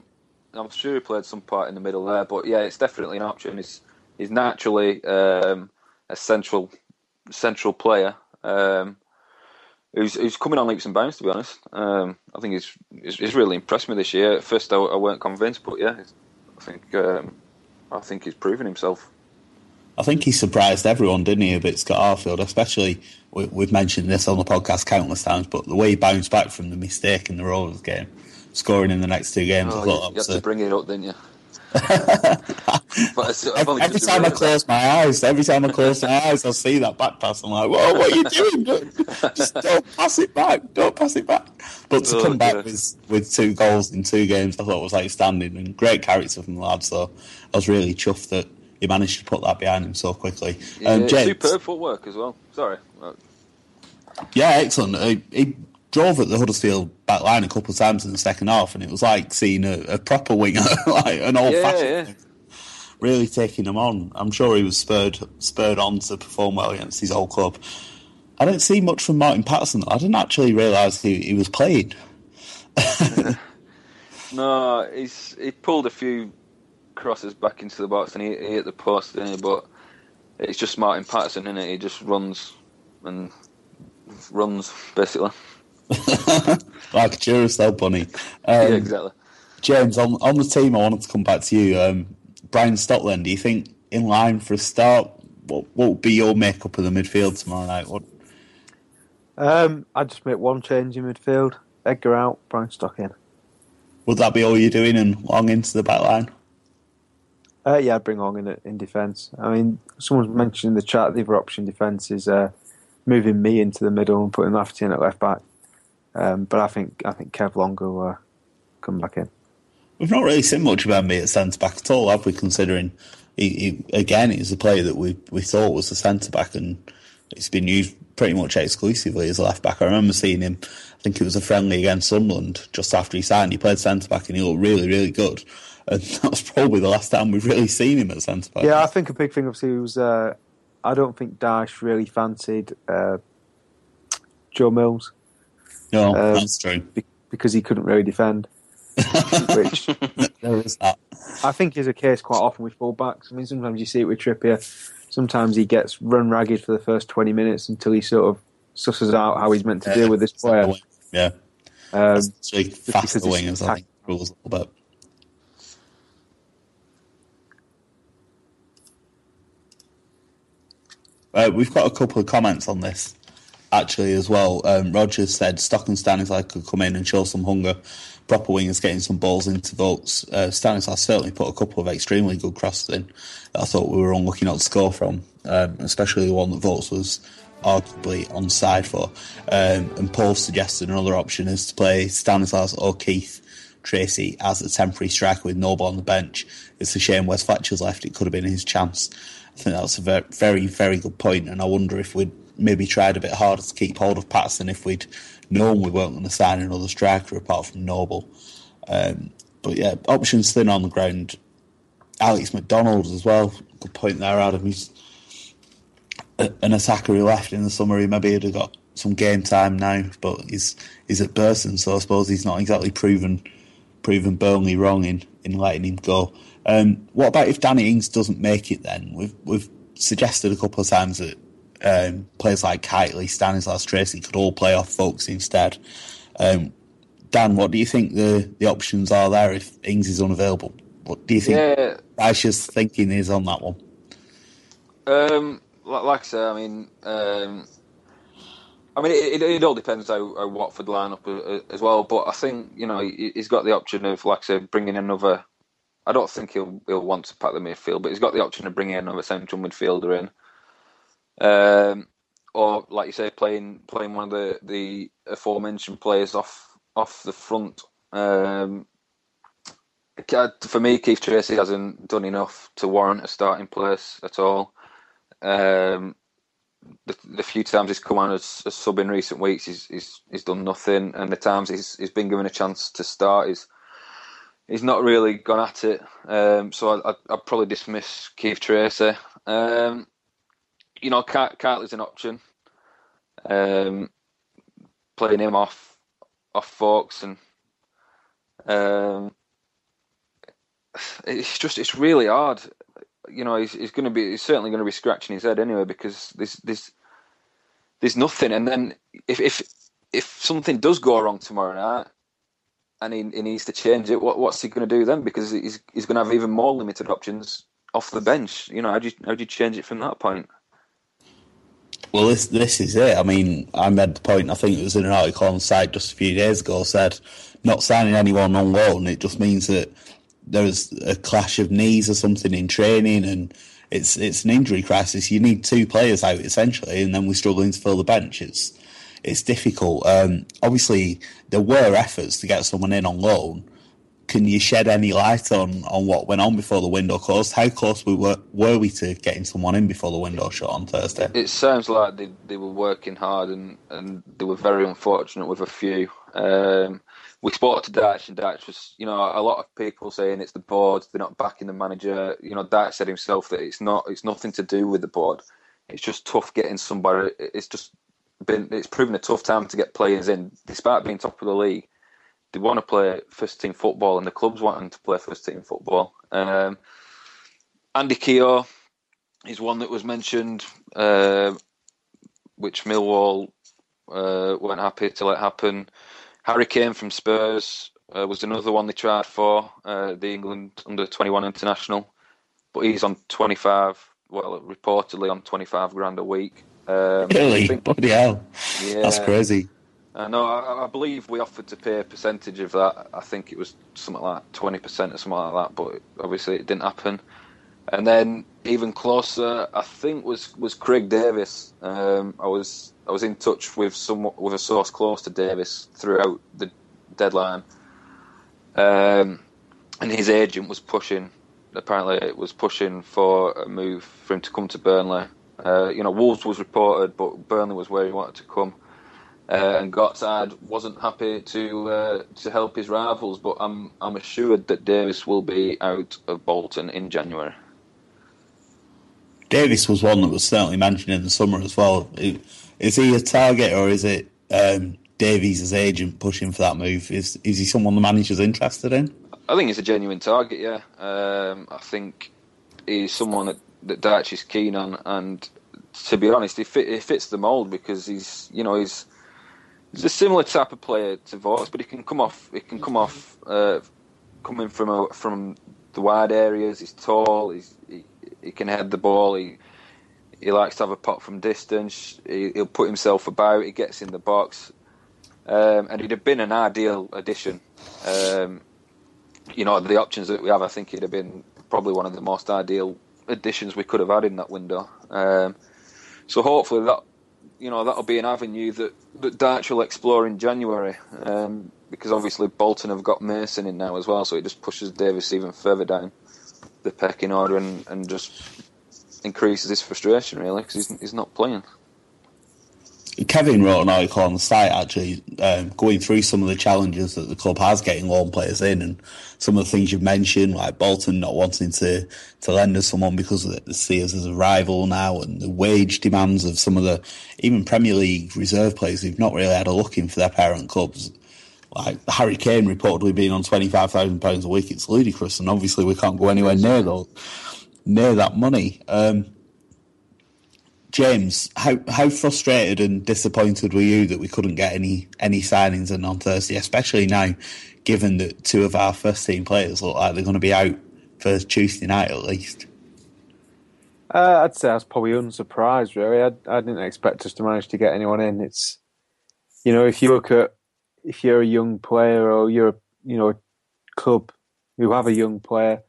D: I'm sure he played some part in the middle there, but yeah, it's definitely an option. He's he's naturally um, a central central player. Um, who's, who's coming on leaps and bounds. To be honest, um, I think he's, he's, he's really impressed me this year. At first, I, I weren't convinced, but yeah, I think um, I think he's proven himself.
C: I think he surprised everyone, didn't he? A bit Scott Arfield, especially we, have mentioned this on the podcast countless times, but the way he bounced back from the mistake in the Rovers game, scoring in the next two games,
D: oh,
C: I thought
D: you, you had to bring it up, didn't you? [laughs]
C: every, every time I close my eyes, every time I close my eyes, I'll see that back pass. I'm like, "Whoa, what are you doing? [laughs] Just don't pass it back. Don't pass it back." But to oh, come back with with two goals in two games, I thought was outstanding and great character from the lad. So I was really chuffed that he managed to put that behind him so quickly.
D: Yeah, um, James, superb footwork as well. Sorry.
C: Yeah, excellent. He, he drove at the Huddersfield back line a couple of times in the second half, and it was like seeing a, a proper winger, [laughs] like an old yeah, fashioned. Yeah. Really taking him on. I'm sure he was spurred spurred on to perform well against his old club. I didn't see much from Martin Paterson. I didn't actually realise he, he was playing. [laughs] [laughs]
D: no, he's he pulled a few crosses back into the box and he, he hit the post, didn't he? But it's just Martin Paterson, isn't it? He just runs and runs basically. [laughs]
C: like a Duracell bunny.
D: Um, yeah, exactly.
C: James, on, on the team, I wanted to come back to you. Um, Brian Stotland, do you think in line for a start? What, what would be your makeup of the midfield tomorrow night? What?
F: Um, I'd just make one change in midfield. Edgar out, Brian Stock in.
C: Would that be all you're doing and long into the back line?
F: Uh, yeah, I'd bring Long in in defence. I mean, someone's mentioned in the chat the other option defence is uh, moving Mee into the middle and putting Lafferty in at left back. Um, but I think I think Kev Long will uh, come back in.
C: We've not really seen much about Mee at centre back at all, have we? Considering he, he, again, he's a player that we we thought was a centre back, and it's been used pretty much exclusively as a left back. I remember seeing him. I think it was a friendly against Sunderland just after he signed. He played centre back, and he looked really, really good. And [laughs] that was probably the last time we've really seen him at centre back.
F: Yeah, I think a big thing obviously was uh, I don't think Dyche really fancied uh, Joe Mills.
C: No, um, that's true.
F: because he couldn't really defend. [laughs] which
C: there is that.
F: I think is a case quite often with fullbacks. I mean, sometimes you see it with Trippier. Sometimes he gets run ragged for the first twenty minutes until he sort of susses out how he's meant to deal with this player.
C: Yeah, um, faster wingers, I think, rules a little bit. Uh, we've got a couple of comments on this actually as well. Um, Rogers said Stock and Stanislas could come in and show some hunger. Proper wingers getting some balls into Vokes. Uh, Stanislas certainly put a couple of extremely good crosses in. I thought we were unlucky not to score from, um, especially the one that Vokes was arguably onside for. Um, and Paul suggested another option is to play Stanislas or Keith Treacy as a temporary striker with Noble on the bench. It's a shame Wes Fletcher's left. It could have been his chance. I think that's a very, very, good point, and I wonder if we'd maybe tried a bit harder to keep hold of Paterson if we'd known we weren't going to sign another striker apart from Noble. Um, but yeah, options thin on the ground. Alex MacDonald as well. Good point there, Adam. He's an attacker who left in the summer. He maybe would have got some game time now, but he's he's at Burton, so I suppose he's not exactly proven proven Burnley wrong in, in letting him go. Um, what about if Danny Ings doesn't make it? Then we've we've suggested a couple of times that um, players like Kightly, Stanislas, Treacy could all play off Vokes instead. Um, Dan, what do you think the, the options are there if Ings is unavailable? What do you think yeah. Dyche's thinking is on that one?
D: Um, like I say, I mean, um, I mean, it, it, it, all depends how, how Watford line up uh, as well. But I think you know he's got the option of, like I say, bringing another. I don't think he'll he'll want to pack the midfield, but he's got the option of bringing in another central midfielder in. Um, or like you say, playing playing one of the, the aforementioned players off off the front. Um, for me, Keith Treacy hasn't done enough to warrant a starting place at all. Um, the, the, few times he's come on as a sub in recent weeks, he's, he's he's done nothing, and the times he's he's been given a chance to start, he's he's not really gone at it. Um, so I, would probably dismiss Keith Treacy. Um, you know, Kightly's an option. Um, playing him off off Vokes and um, it's just it's really hard. You know, he's, he's going to be he's certainly going to be scratching his head anyway because there's there's there's nothing. And then if if if something does go wrong tomorrow night and he, he needs to change it, what what's he going to do then? Because he's he's going to have even more limited options off the bench. You know, how do you how do you change it from that point?
C: Well, this this is it. I mean, I made the point. I think it was in an article on site just a few days ago. Said not signing anyone on loan. It just means that there's a clash of knees or something in training, and it's it's an injury crisis. You need two players out essentially, and then we're struggling to fill the bench. It's it's difficult. Um, obviously, there were efforts to get someone in on loan. Can you shed any light on, on what went on before the window closed? How close we were were we to getting someone in before the window shut on Thursday?
D: It sounds like they they were working hard and, and they were very unfortunate with a few. Um, we spoke to Dyche, and Dyche was, you know, a lot of people saying it's the board, they're not backing the manager. You know, Dyche said himself that it's not, it's nothing to do with the board. It's just tough getting somebody. It's just been, it's proven a tough time to get players in, despite being top of the league. They want to play first team football, and the clubs want them to play first team football. Um, Andy Keogh is one that was mentioned, uh, which Millwall uh, weren't happy to let happen. Harry Kane from Spurs uh, was another one they tried for uh, the England under 21 international, but he's on 25. Well, reportedly on 25 grand a week.
C: Um, really? Think, Bloody hell! Yeah, that's crazy.
D: I know. I, I, believe we offered to pay a percentage of that. I think it was something like 20% or something like that, but obviously it didn't happen. And then even closer, I think was was Craig Davies. Um, I was I was in touch with some with a source close to Davies throughout the deadline, um, and his agent was pushing. Apparently, it was pushing for a move for him to come to Burnley. Uh, you know, Wolves was reported, but Burnley was where he wanted to come. Uh, and Gartside wasn't happy to uh, to help his rivals, but I'm I'm assured that Davies will be out of Bolton in January.
C: Davies was one that was certainly mentioned in the summer as well. Is he a target or is it um, Davies' agent pushing for that move? Is is he someone the manager's interested in?
D: I think he's a genuine target. Yeah, um, I think he's someone that that Dyche is keen on, and to be honest, he, fit, he fits the mould because he's you know he's he's a similar type of player to Vokes, but he can come off he can come off uh, coming from a, from the wide areas. He's tall. He's, he, he can head the ball. He he likes to have a pot from distance. He, will put himself about. He gets in the box, um, and he'd have been an ideal addition. Um, you know, the options that we have, I think he'd have been probably one of the most ideal additions we could have had in that window. Um, so hopefully that, you know, that'll be an avenue that that Dyche will explore in January, um, because obviously Bolton have got Mason in now as well, so it just pushes Davies even further down the pecking order and, and just increases his frustration really because he's, he's not playing.
C: Kevin wrote an article on the site actually um, going through some of the challenges that the club has getting loan players in and some of the things you've mentioned, like Bolton not wanting to, to lend us someone because they see us as a rival now and the wage demands of some of the even Premier League reserve players who've not really had a look in for their parent clubs. Like Harry Kane reportedly being on £25,000 a week, it's ludicrous and obviously we can't go anywhere near those near that money. Um, James, how how frustrated and disappointed were you that we couldn't get any any signings in on Thursday, especially now, given that two of our first team players look like they're going to be out for Tuesday night at least?
F: Uh, I'd say I was probably unsurprised. Really, I, I didn't expect us to manage to get anyone in. It's you know, if you look at if you're a young player or you're a, you know a club who have a young player,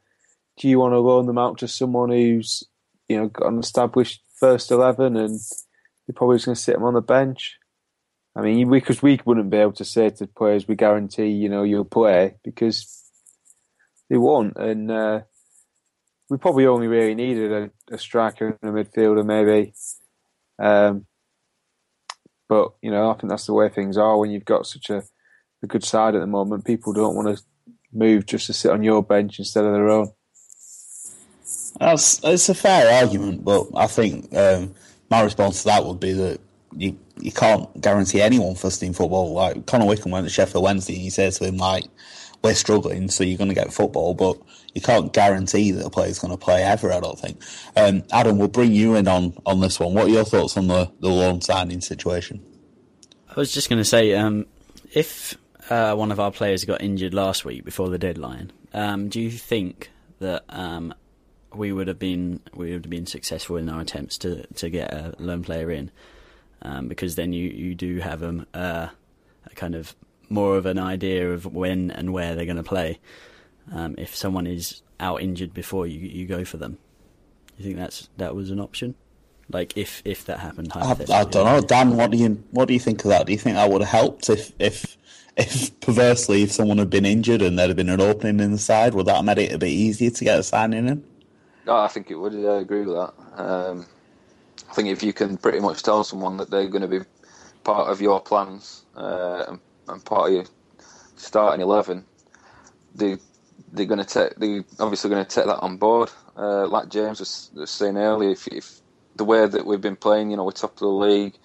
F: do you want to loan them out to someone who's you know got an established first eleven and you're probably just going to sit them on the bench? I mean, because we, we wouldn't be able to say to players we guarantee you know you'll play because they won't, and uh, we probably only really needed a, a striker and a midfielder maybe. Um, but you know, I think that's the way things are when you've got such a, a good side at the moment. People don't want to move just to sit on your bench instead of their own.
C: That's it's a fair argument, but I think um, my response to that would be that you you can't guarantee anyone first team football. Like Connor Wickham went to Sheffield Wednesday, and he said to him like, "We're struggling, so you're going to get football," but you can't guarantee that a player's going to play ever. I don't think. Um, Adam, we'll bring you in on, on this one. What are your thoughts on the the loan signing situation?
G: I was just going to say, um, if uh, one of our players got injured last week before the deadline, um, do you think that um, we would have been we would have been successful in our attempts to to get a loan player in? Um, because then you you do have them uh, a kind of more of an idea of when and where they're going to play. Um, if someone is out injured before you you go for them, you think that's that was an option? Like if if that happened,
C: I, I don't know, Dan. What do you what do you think of that? Do you think that would have helped if if if perversely if someone had been injured and there had been an opening in the side, would that have made it a bit easier to get a signing in?
D: No, I think it would. I agree with that. Um, I think if you can pretty much tell someone that they're going to be part of your plans uh, and, and, part of your starting eleven, they they're going to take they obviously going to take that on board. Uh, like James was, was saying earlier, if, if, the way that we've been playing, you know, we're top of the league,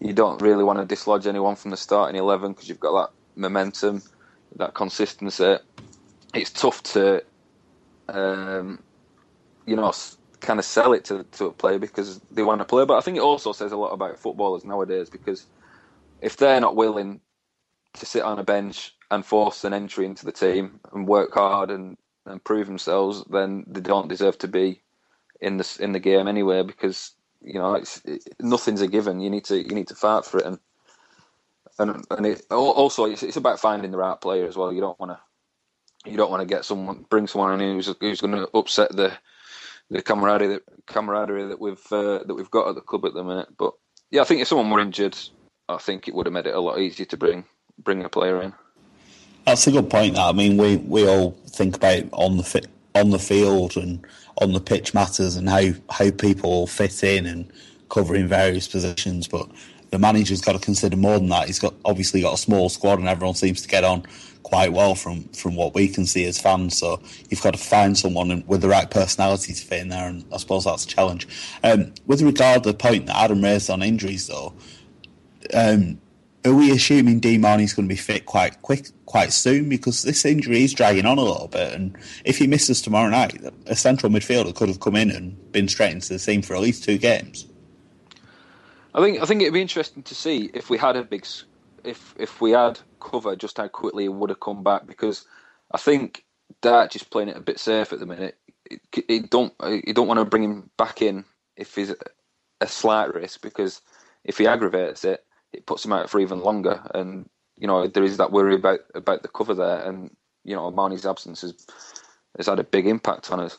D: you don't really want to dislodge anyone from the starting eleven because you've got that momentum, that consistency. It's tough to, um, you know, kind of sell it to to a player because they want to play. But I think it also says a lot about footballers nowadays because if they're not willing to sit on a bench and force an entry into the team and work hard and, and prove themselves, then they don't deserve to be in the in the game anyway. Because you know, it's it, nothing's a given. You need to you need to fight for it, and and and it, also it's, it's about finding the right player as well. You don't want to you don't want to get someone bring someone in who's who's going to upset the the camaraderie that camaraderie that we've uh, that we've got at the club at the minute. But yeah, I think if someone were injured, I think it would have made it a lot easier to bring bring a player in.
C: That's a good point. That I mean, we, we all think about on the fit, on the field and on the pitch matters and how how people fit in and covering various positions, but the manager's got to consider more than that. He's got obviously got a small squad, and everyone seems to get on quite well from from what we can see as fans. So you've got to find someone with the right personality to fit in there, and I suppose that's a challenge. Um, with regard to the point that Adam raised on injuries, though, um, are we assuming Dean Marney's going to be fit quite quick, quite soon? Because this injury is dragging on a little bit, and if he misses tomorrow night, a central midfielder could have come in and been straight into the team for at least two games.
D: I think I think it'd be interesting to see if we had a big if if we had cover, just how quickly he would have come back. Because I think Dart is playing it a bit safe at the minute. He don't you don't want to bring him back in if he's a slight risk because if he aggravates it, it puts him out for even longer. And you know there is that worry about about the cover there, and you know Marney's absence has has had a big impact on us.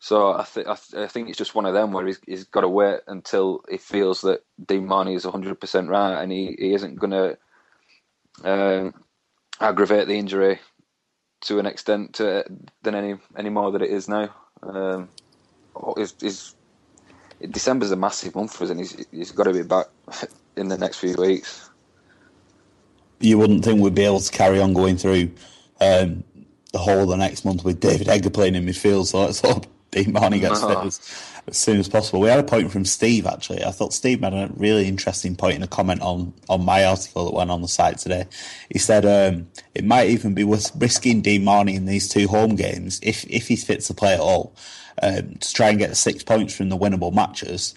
D: So I, th- I, th- I, think it's just one of them where he's, he's got to wait until he feels that Dean Marney is 100% right and he, he isn't going to um, aggravate the injury to an extent to, than any any more than it is now. Um, is, is December's a massive month for us, and he's he's got to be back [laughs] in the next few weeks.
C: You wouldn't think we'd be able to carry on going through um, the whole of the next month with David Edgar playing in midfield, so let's hope [laughs] Dean Marney gets fit as, as soon as possible. We had a point from Steve actually. I thought Steve made a really interesting point in a comment on, on my article that went on the site today. He said um, it might even be worth risking Dean Marney in these two home games if if he's fit to play at all um, to try and get six points from the winnable matches.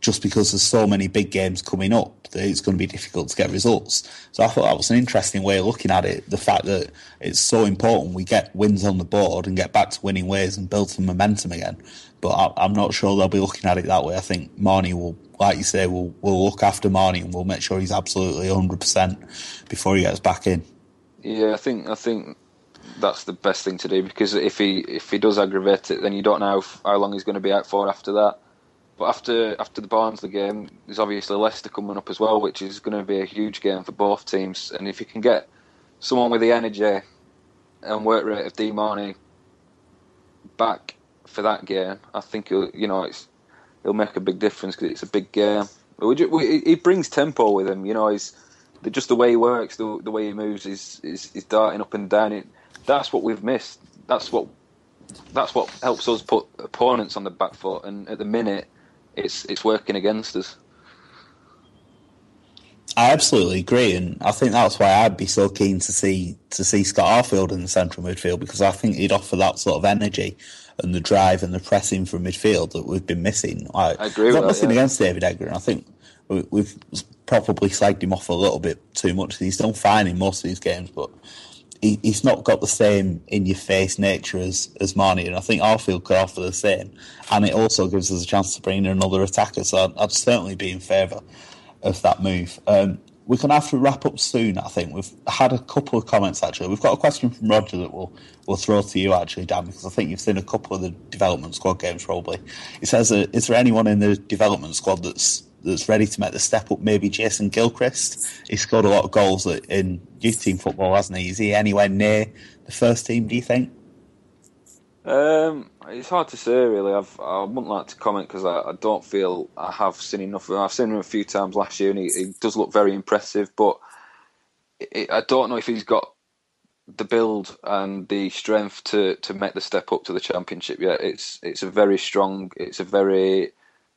C: Just because there's so many big games coming up it's going to be difficult to get results. So I thought that was an interesting way of looking at it. The fact that it's so important we get wins on the board and get back to winning ways and build some momentum again but I, am not sure they'll be looking at it that way. I think Marney will, like you say, will will look after Marney and we'll make sure he's absolutely 100 percent before he gets back in.
D: Yeah, I think I think that's the best thing to do because if he if he does aggravate it, then you don't know how long he's going to be out for after that. But after after the Barnsley game, there's obviously Leicester coming up as well, which is going to be a huge game for both teams. And if you can get someone with the energy and work rate of D Marney back for that game, I think you know it's he'll make a big difference because it's a big game. We, we, he brings tempo with him. You know, he's just the way he works, the, the way he moves, is is darting up and down. It, that's what we've missed. That's what that's what helps us put opponents on the back foot. And at the minute, it's it's working against us.
C: I absolutely agree, and I think that's why I'd be so keen to see to see Scott Arfield in the central midfield because I think he'd offer that sort of energy and the drive and the pressing from midfield that we've been missing.
D: I, I agree.
C: Not
D: nothing
C: yeah. against David Edgar, and I think we've probably slagged him off a little bit too much. He's done fine in most of these games, but he, he's not got the same in your face nature as as Marney, and I think Arfield could offer the same. And it also gives us a chance to bring in another attacker. So I'd, I'd certainly be in favour of that move. Um, we're going to have to wrap up soon. I think we've had a couple of comments actually. We've got a question from Roger that we'll we'll throw to you actually, Dan, because I think you've seen a couple of the development squad games probably. He says, uh, "Is there anyone in the development squad that's that's ready to make the step up? Maybe Jason Gilchrist. He scored a lot of goals in youth team football, hasn't he? Is he anywhere near the first team? Do you think?"
D: Um, it's hard to say really. I've, I wouldn't like to comment because I, I, don't feel I have seen enough of him. I've seen him a few times last year, and he, he does look very impressive. But it, I don't know if he's got the build and the strength to, to make the step up to the championship yet. It's it's a very strong. It's a very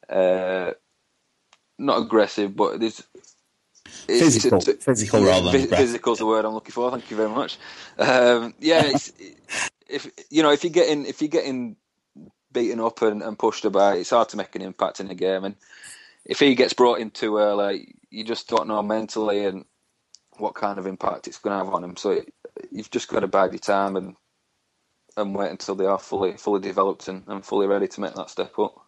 D: uh, not aggressive, but it's
C: physical, it's a, physical rather than
D: physical is the word I'm looking for. Thank you very much. Um, yeah, if you know if you're getting if you're getting beaten up and, and pushed about, it's hard to make an impact in the game. And if he gets brought in too early, you just don't know mentally and what kind of impact it's going to have on him. So it, you've just got to bide your time and and wait until they are fully fully developed and, and fully ready to make that step up.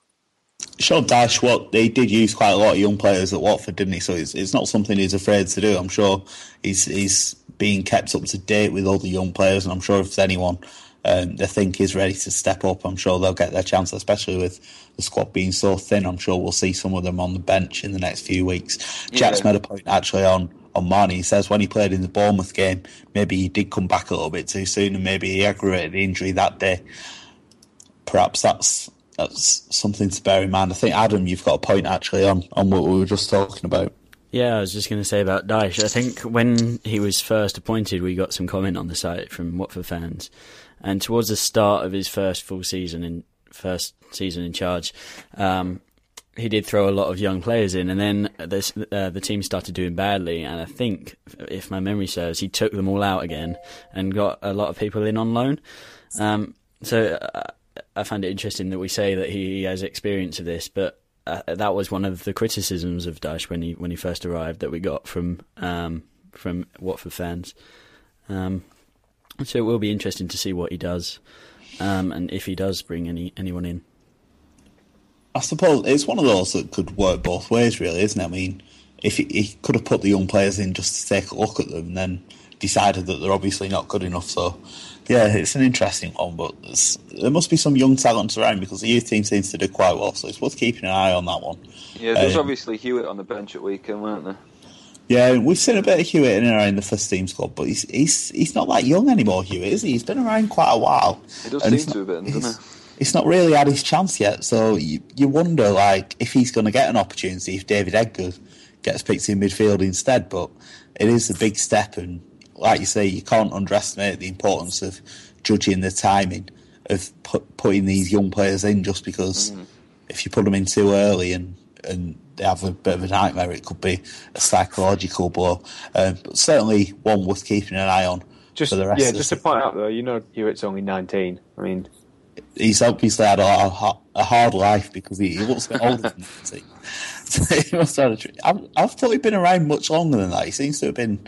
C: Sean Dyche, what they did use quite a lot of young players at Watford, didn't he? So it's, it's not something he's afraid to do. I'm sure he's he's being kept up to date with all the young players, and I'm sure if anyone um, they think is ready to step up. I'm sure they'll get their chance, especially with the squad being so thin. I'm sure we'll see some of them on the bench in the next few weeks. Yeah. Jack's made a point actually on on Marney. He says when he played in the Bournemouth game, maybe he did come back a little bit too soon, and maybe he aggravated the injury that day. Perhaps that's that's something to bear in mind. I think Adam, you've got a point actually on on what we were just talking about.
G: Yeah, I was just going to say about Dyche. I think when he was first appointed, we got some comment on the site from Watford fans and towards the start of his first full season in first season in charge, um, he did throw a lot of young players in, and then this, uh, the team started doing badly. And I think, if my memory serves, he took them all out again and got a lot of people in on loan. Um, so uh, I find it interesting that we say that he has experience of this, but uh, that was one of the criticisms of Dyche when he when he first arrived that we got from um, from Watford fans. Um, so it will be interesting to see what he does, um, and if he does bring any anyone in.
C: I suppose it's one of those that could work both ways, really, isn't it? I mean, if he, he could have put the young players in just to take a look at them, and then decided that they're obviously not good enough. So, yeah, it's an interesting one, but there must be some young talent around because the youth team seems to do quite well. So it's worth keeping an eye on that one.
D: Yeah, there's um, obviously Hewitt on the bench at weekend, weren't there?
C: Yeah, we've seen a bit of Hewitt in and around the first team squad, but he's he's he's not that young anymore, Hewitt, is he? He's been around quite a while.
D: He does seem to a bit, doesn't he?
C: He's not really had his chance yet, so you, you wonder like if he's going to get an opportunity if David Edgar gets picked in midfield instead. But it is a big step, and like you say, you can't underestimate the importance of judging the timing of put, putting these young players in just because mm. if you put them in too early and and they have a bit of a nightmare. It could be a psychological blow, um, but certainly one worth keeping an eye on.
F: Just yeah, just to point out though, you know, Hewitt's only nineteen. I mean,
C: he's obviously had a, a hard life because he, he looks a bit older than nineteen. [laughs] he must have had a, I've, I've thought he'd been around much longer than that. He seems to have been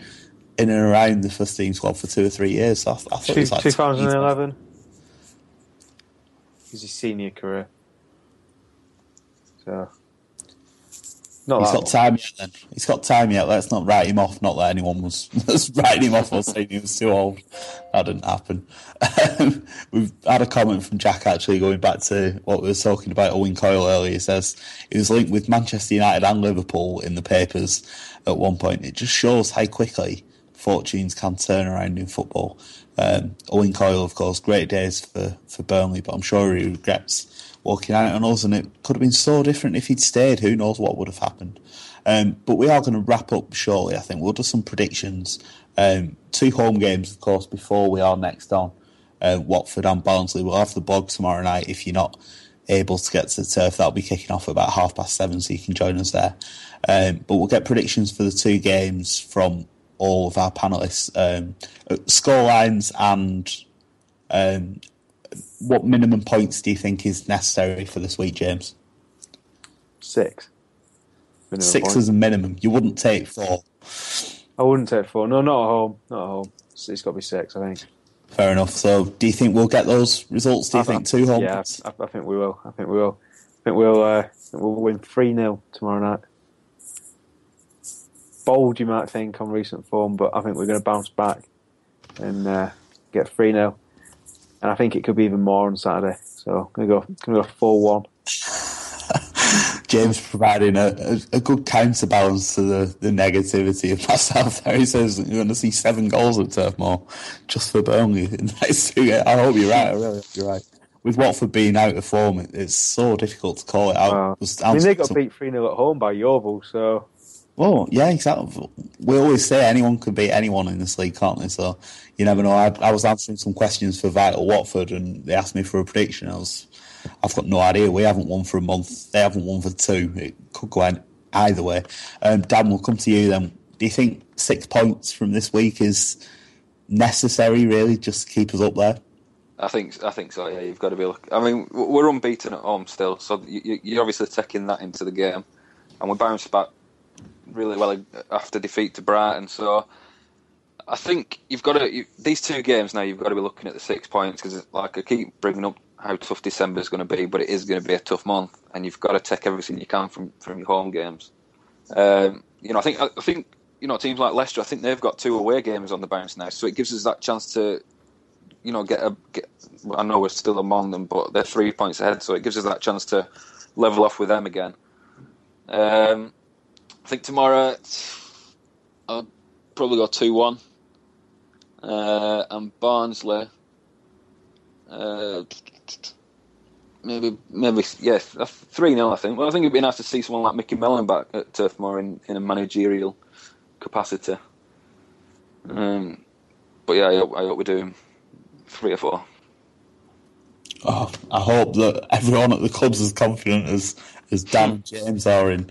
C: in and around the first team squad for two or three years. So I, I thought Two, it was like
F: 2011. His senior career. So
C: not he's got time yet. Then he's got time yet. Let's not write him off. Not that anyone was, [laughs] was writing him off or saying he was too old. That didn't happen. Um, we've had a comment from Jack actually going back to what we were talking about Owen Coyle earlier. He says he was linked with Manchester United and Liverpool in the papers at one point. It just shows how quickly fortunes can turn around in football. Um, Owen Coyle, of course, great days for, for Burnley, but I'm sure he regrets walking out on us, and it could have been so different if he'd stayed. Who knows what would have happened? Um, but we are going to wrap up shortly. I think we'll do some predictions. Um, two home games, of course, before we are next on. Uh, Watford and Barnsley. We'll have the bog tomorrow night. If you're not able to get to the turf, that'll be kicking off at about half past seven, so you can join us there. Um, but we'll get predictions for the two games from all of our panelists, um, score lines, and um, what minimum points do you think is necessary for this week, James?
F: Six.
C: Minimum Six point. is a minimum. You wouldn't take four.
F: I wouldn't take four. No, not at home. Not at home. it's got to be six, I think.
C: Fair enough. So, do you think we'll get those results? Do you I, think two home?
F: Yeah, I, I, think we will. I think we will. I think we'll. Uh, we'll win three 0 tomorrow night. Bold, you might think, on recent form, but I think we're going to bounce back and uh, get three 0 and I think it could be even more on Saturday. So I'm going to go. Going to go four one. [laughs]
C: James providing a, a, a, good counterbalance to the, the negativity of myself there. He says you're going to see seven goals at Turf Moor just for Burnley in the next two games. I hope you're right. I really hope you're right. With Watford being out of form, it's so difficult to call it out.
F: I mean, they got beat 3 0 at home by Yeovil, so.
C: Well, yeah, exactly. We always say anyone could beat anyone in this league, can't they? So you never know. I, I was answering some questions for Vital Watford, and they asked me for a prediction. I was I've got no idea. We haven't won for a month. They haven't won for two. It could go either way. Um, Dan, we'll come to you then. Do you think six points from this week is necessary, really, just to keep us up there?
D: I think I think so. Yeah, you've got to be. Look- I mean, we're unbeaten at home still, so you're obviously taking that into the game, and we bounced back really well after defeat to Brighton. So I think you've got to you, these two games now. You've got to be looking at the six points because, like I keep bringing up how tough December is going to be, but it is going to be a tough month, and you've got to take everything you can from, from your home games. Um, you know, I think I think you know teams like Leicester. I think they've got two away games on the bounce now, so it gives us that chance to, you know, get a. Get, I know we're still among them, but they're three points ahead, so it gives us that chance to level off with them again. Um, I think tomorrow I'll probably go two one, uh, and Barnsley. Uh, maybe maybe yes, three 0 I think. Well, I think it'd be nice to see someone like Micky Mellon back at Turf Moor in, in a managerial capacity. Um, but yeah, I hope, I hope we do three or four.
C: Oh, I hope that everyone at the club's as confident as as Dan James are in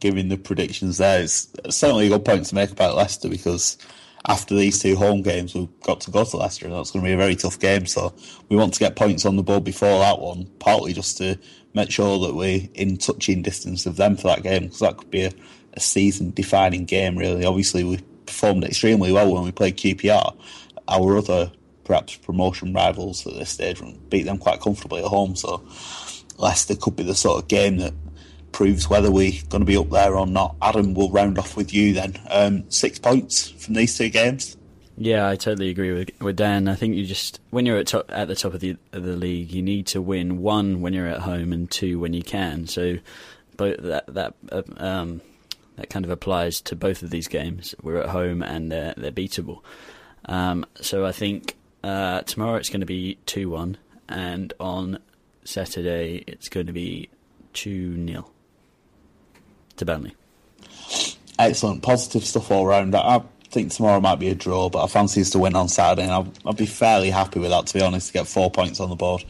C: giving the predictions. There, it's certainly a good point to make about Leicester because after these two home games, we've got to go to Leicester, and that's going to be a very tough game. So we want to get points on the board before that one, partly just to make sure that we're in touching distance of them for that game, because that could be a, a season-defining game. Really, obviously, we performed extremely well when we played QPR. Our other perhaps promotion rivals at this stage and beat them quite comfortably at home. So Leicester could be the sort of game that proves whether we're going to be up there or not. Adam, will round off with you then. Um, six points from these two games.
G: Yeah, I totally agree with with Dan. I think you just when you're at top, at the top of the of the league, you need to win one when you're at home and two when you can. So, both that that uh, um, that kind of applies to both of these games. We're at home and they're they're beatable. Um, so I think uh, tomorrow it's going to be two one, and on Saturday it's going to be two 0 to Burnley.
C: Excellent, positive stuff all round. I think tomorrow might be a draw, but I fancy us to win on Saturday, and I'll, I'll be fairly happy with that. To be honest, to get four points on the board,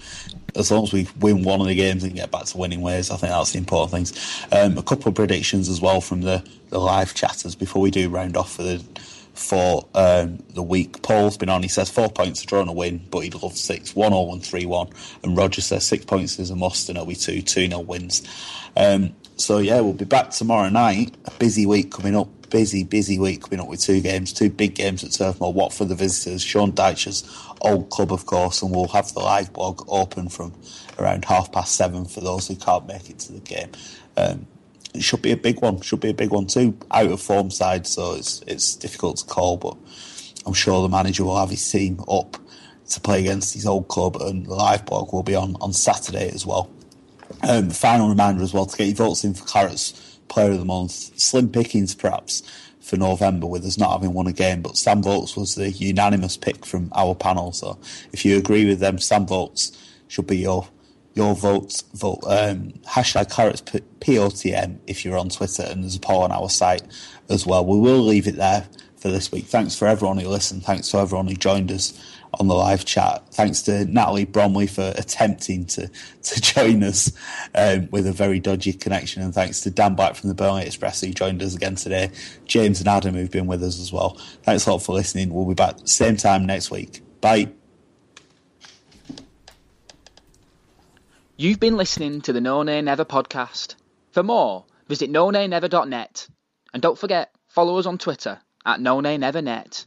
C: as long as we win one of the games and get back to winning ways, I think that's the important things. Um, a couple of predictions as well from the, the live chatters before we do round off for the for um, the week. Paul's been on. He says four points, a draw and a win, but he'd love six, one all one, three one. And Roger says six points is a must, and it'll be two, two nil wins. Um, so yeah, we'll be back tomorrow night. A busy week coming up. Busy, busy week coming up with two games, two big games at Turf Moor. Watford the visitors, Sean Dyche's old club, of course, and we'll have the live blog open from around half past seven for those who can't make it to the game. Um, it should be a big one. Should be a big one too. Out of form side, so it's it's difficult to call, but I'm sure the manager will have his team up to play against his old club, and the live blog will be on on Saturday as well. Um, final reminder as well to get your votes in for Clarets Player of the Month. Slim pickings perhaps for November with us not having won a game, but Sam Vokes was the unanimous pick from our panel. So if you agree with them, Sam Vokes should be your your votes. Vote um, hashtag Clarets POTM if you're on Twitter, and there's a poll on our site as well. We will leave it there for this week. Thanks for everyone who listened. Thanks for everyone who joined us on the live chat. Thanks to Natalie Bromley for attempting to, to join us um, with a very dodgy connection. And thanks to Dan Black from the Burnley Express who joined us again today. James and Adam who've been with us as well. Thanks a lot for listening. We'll be back same time next week. Bye.
B: You've been listening to the No Nay Never podcast. For more, visit nonaynever.net. And don't forget, follow us on Twitter at nonaynevernet.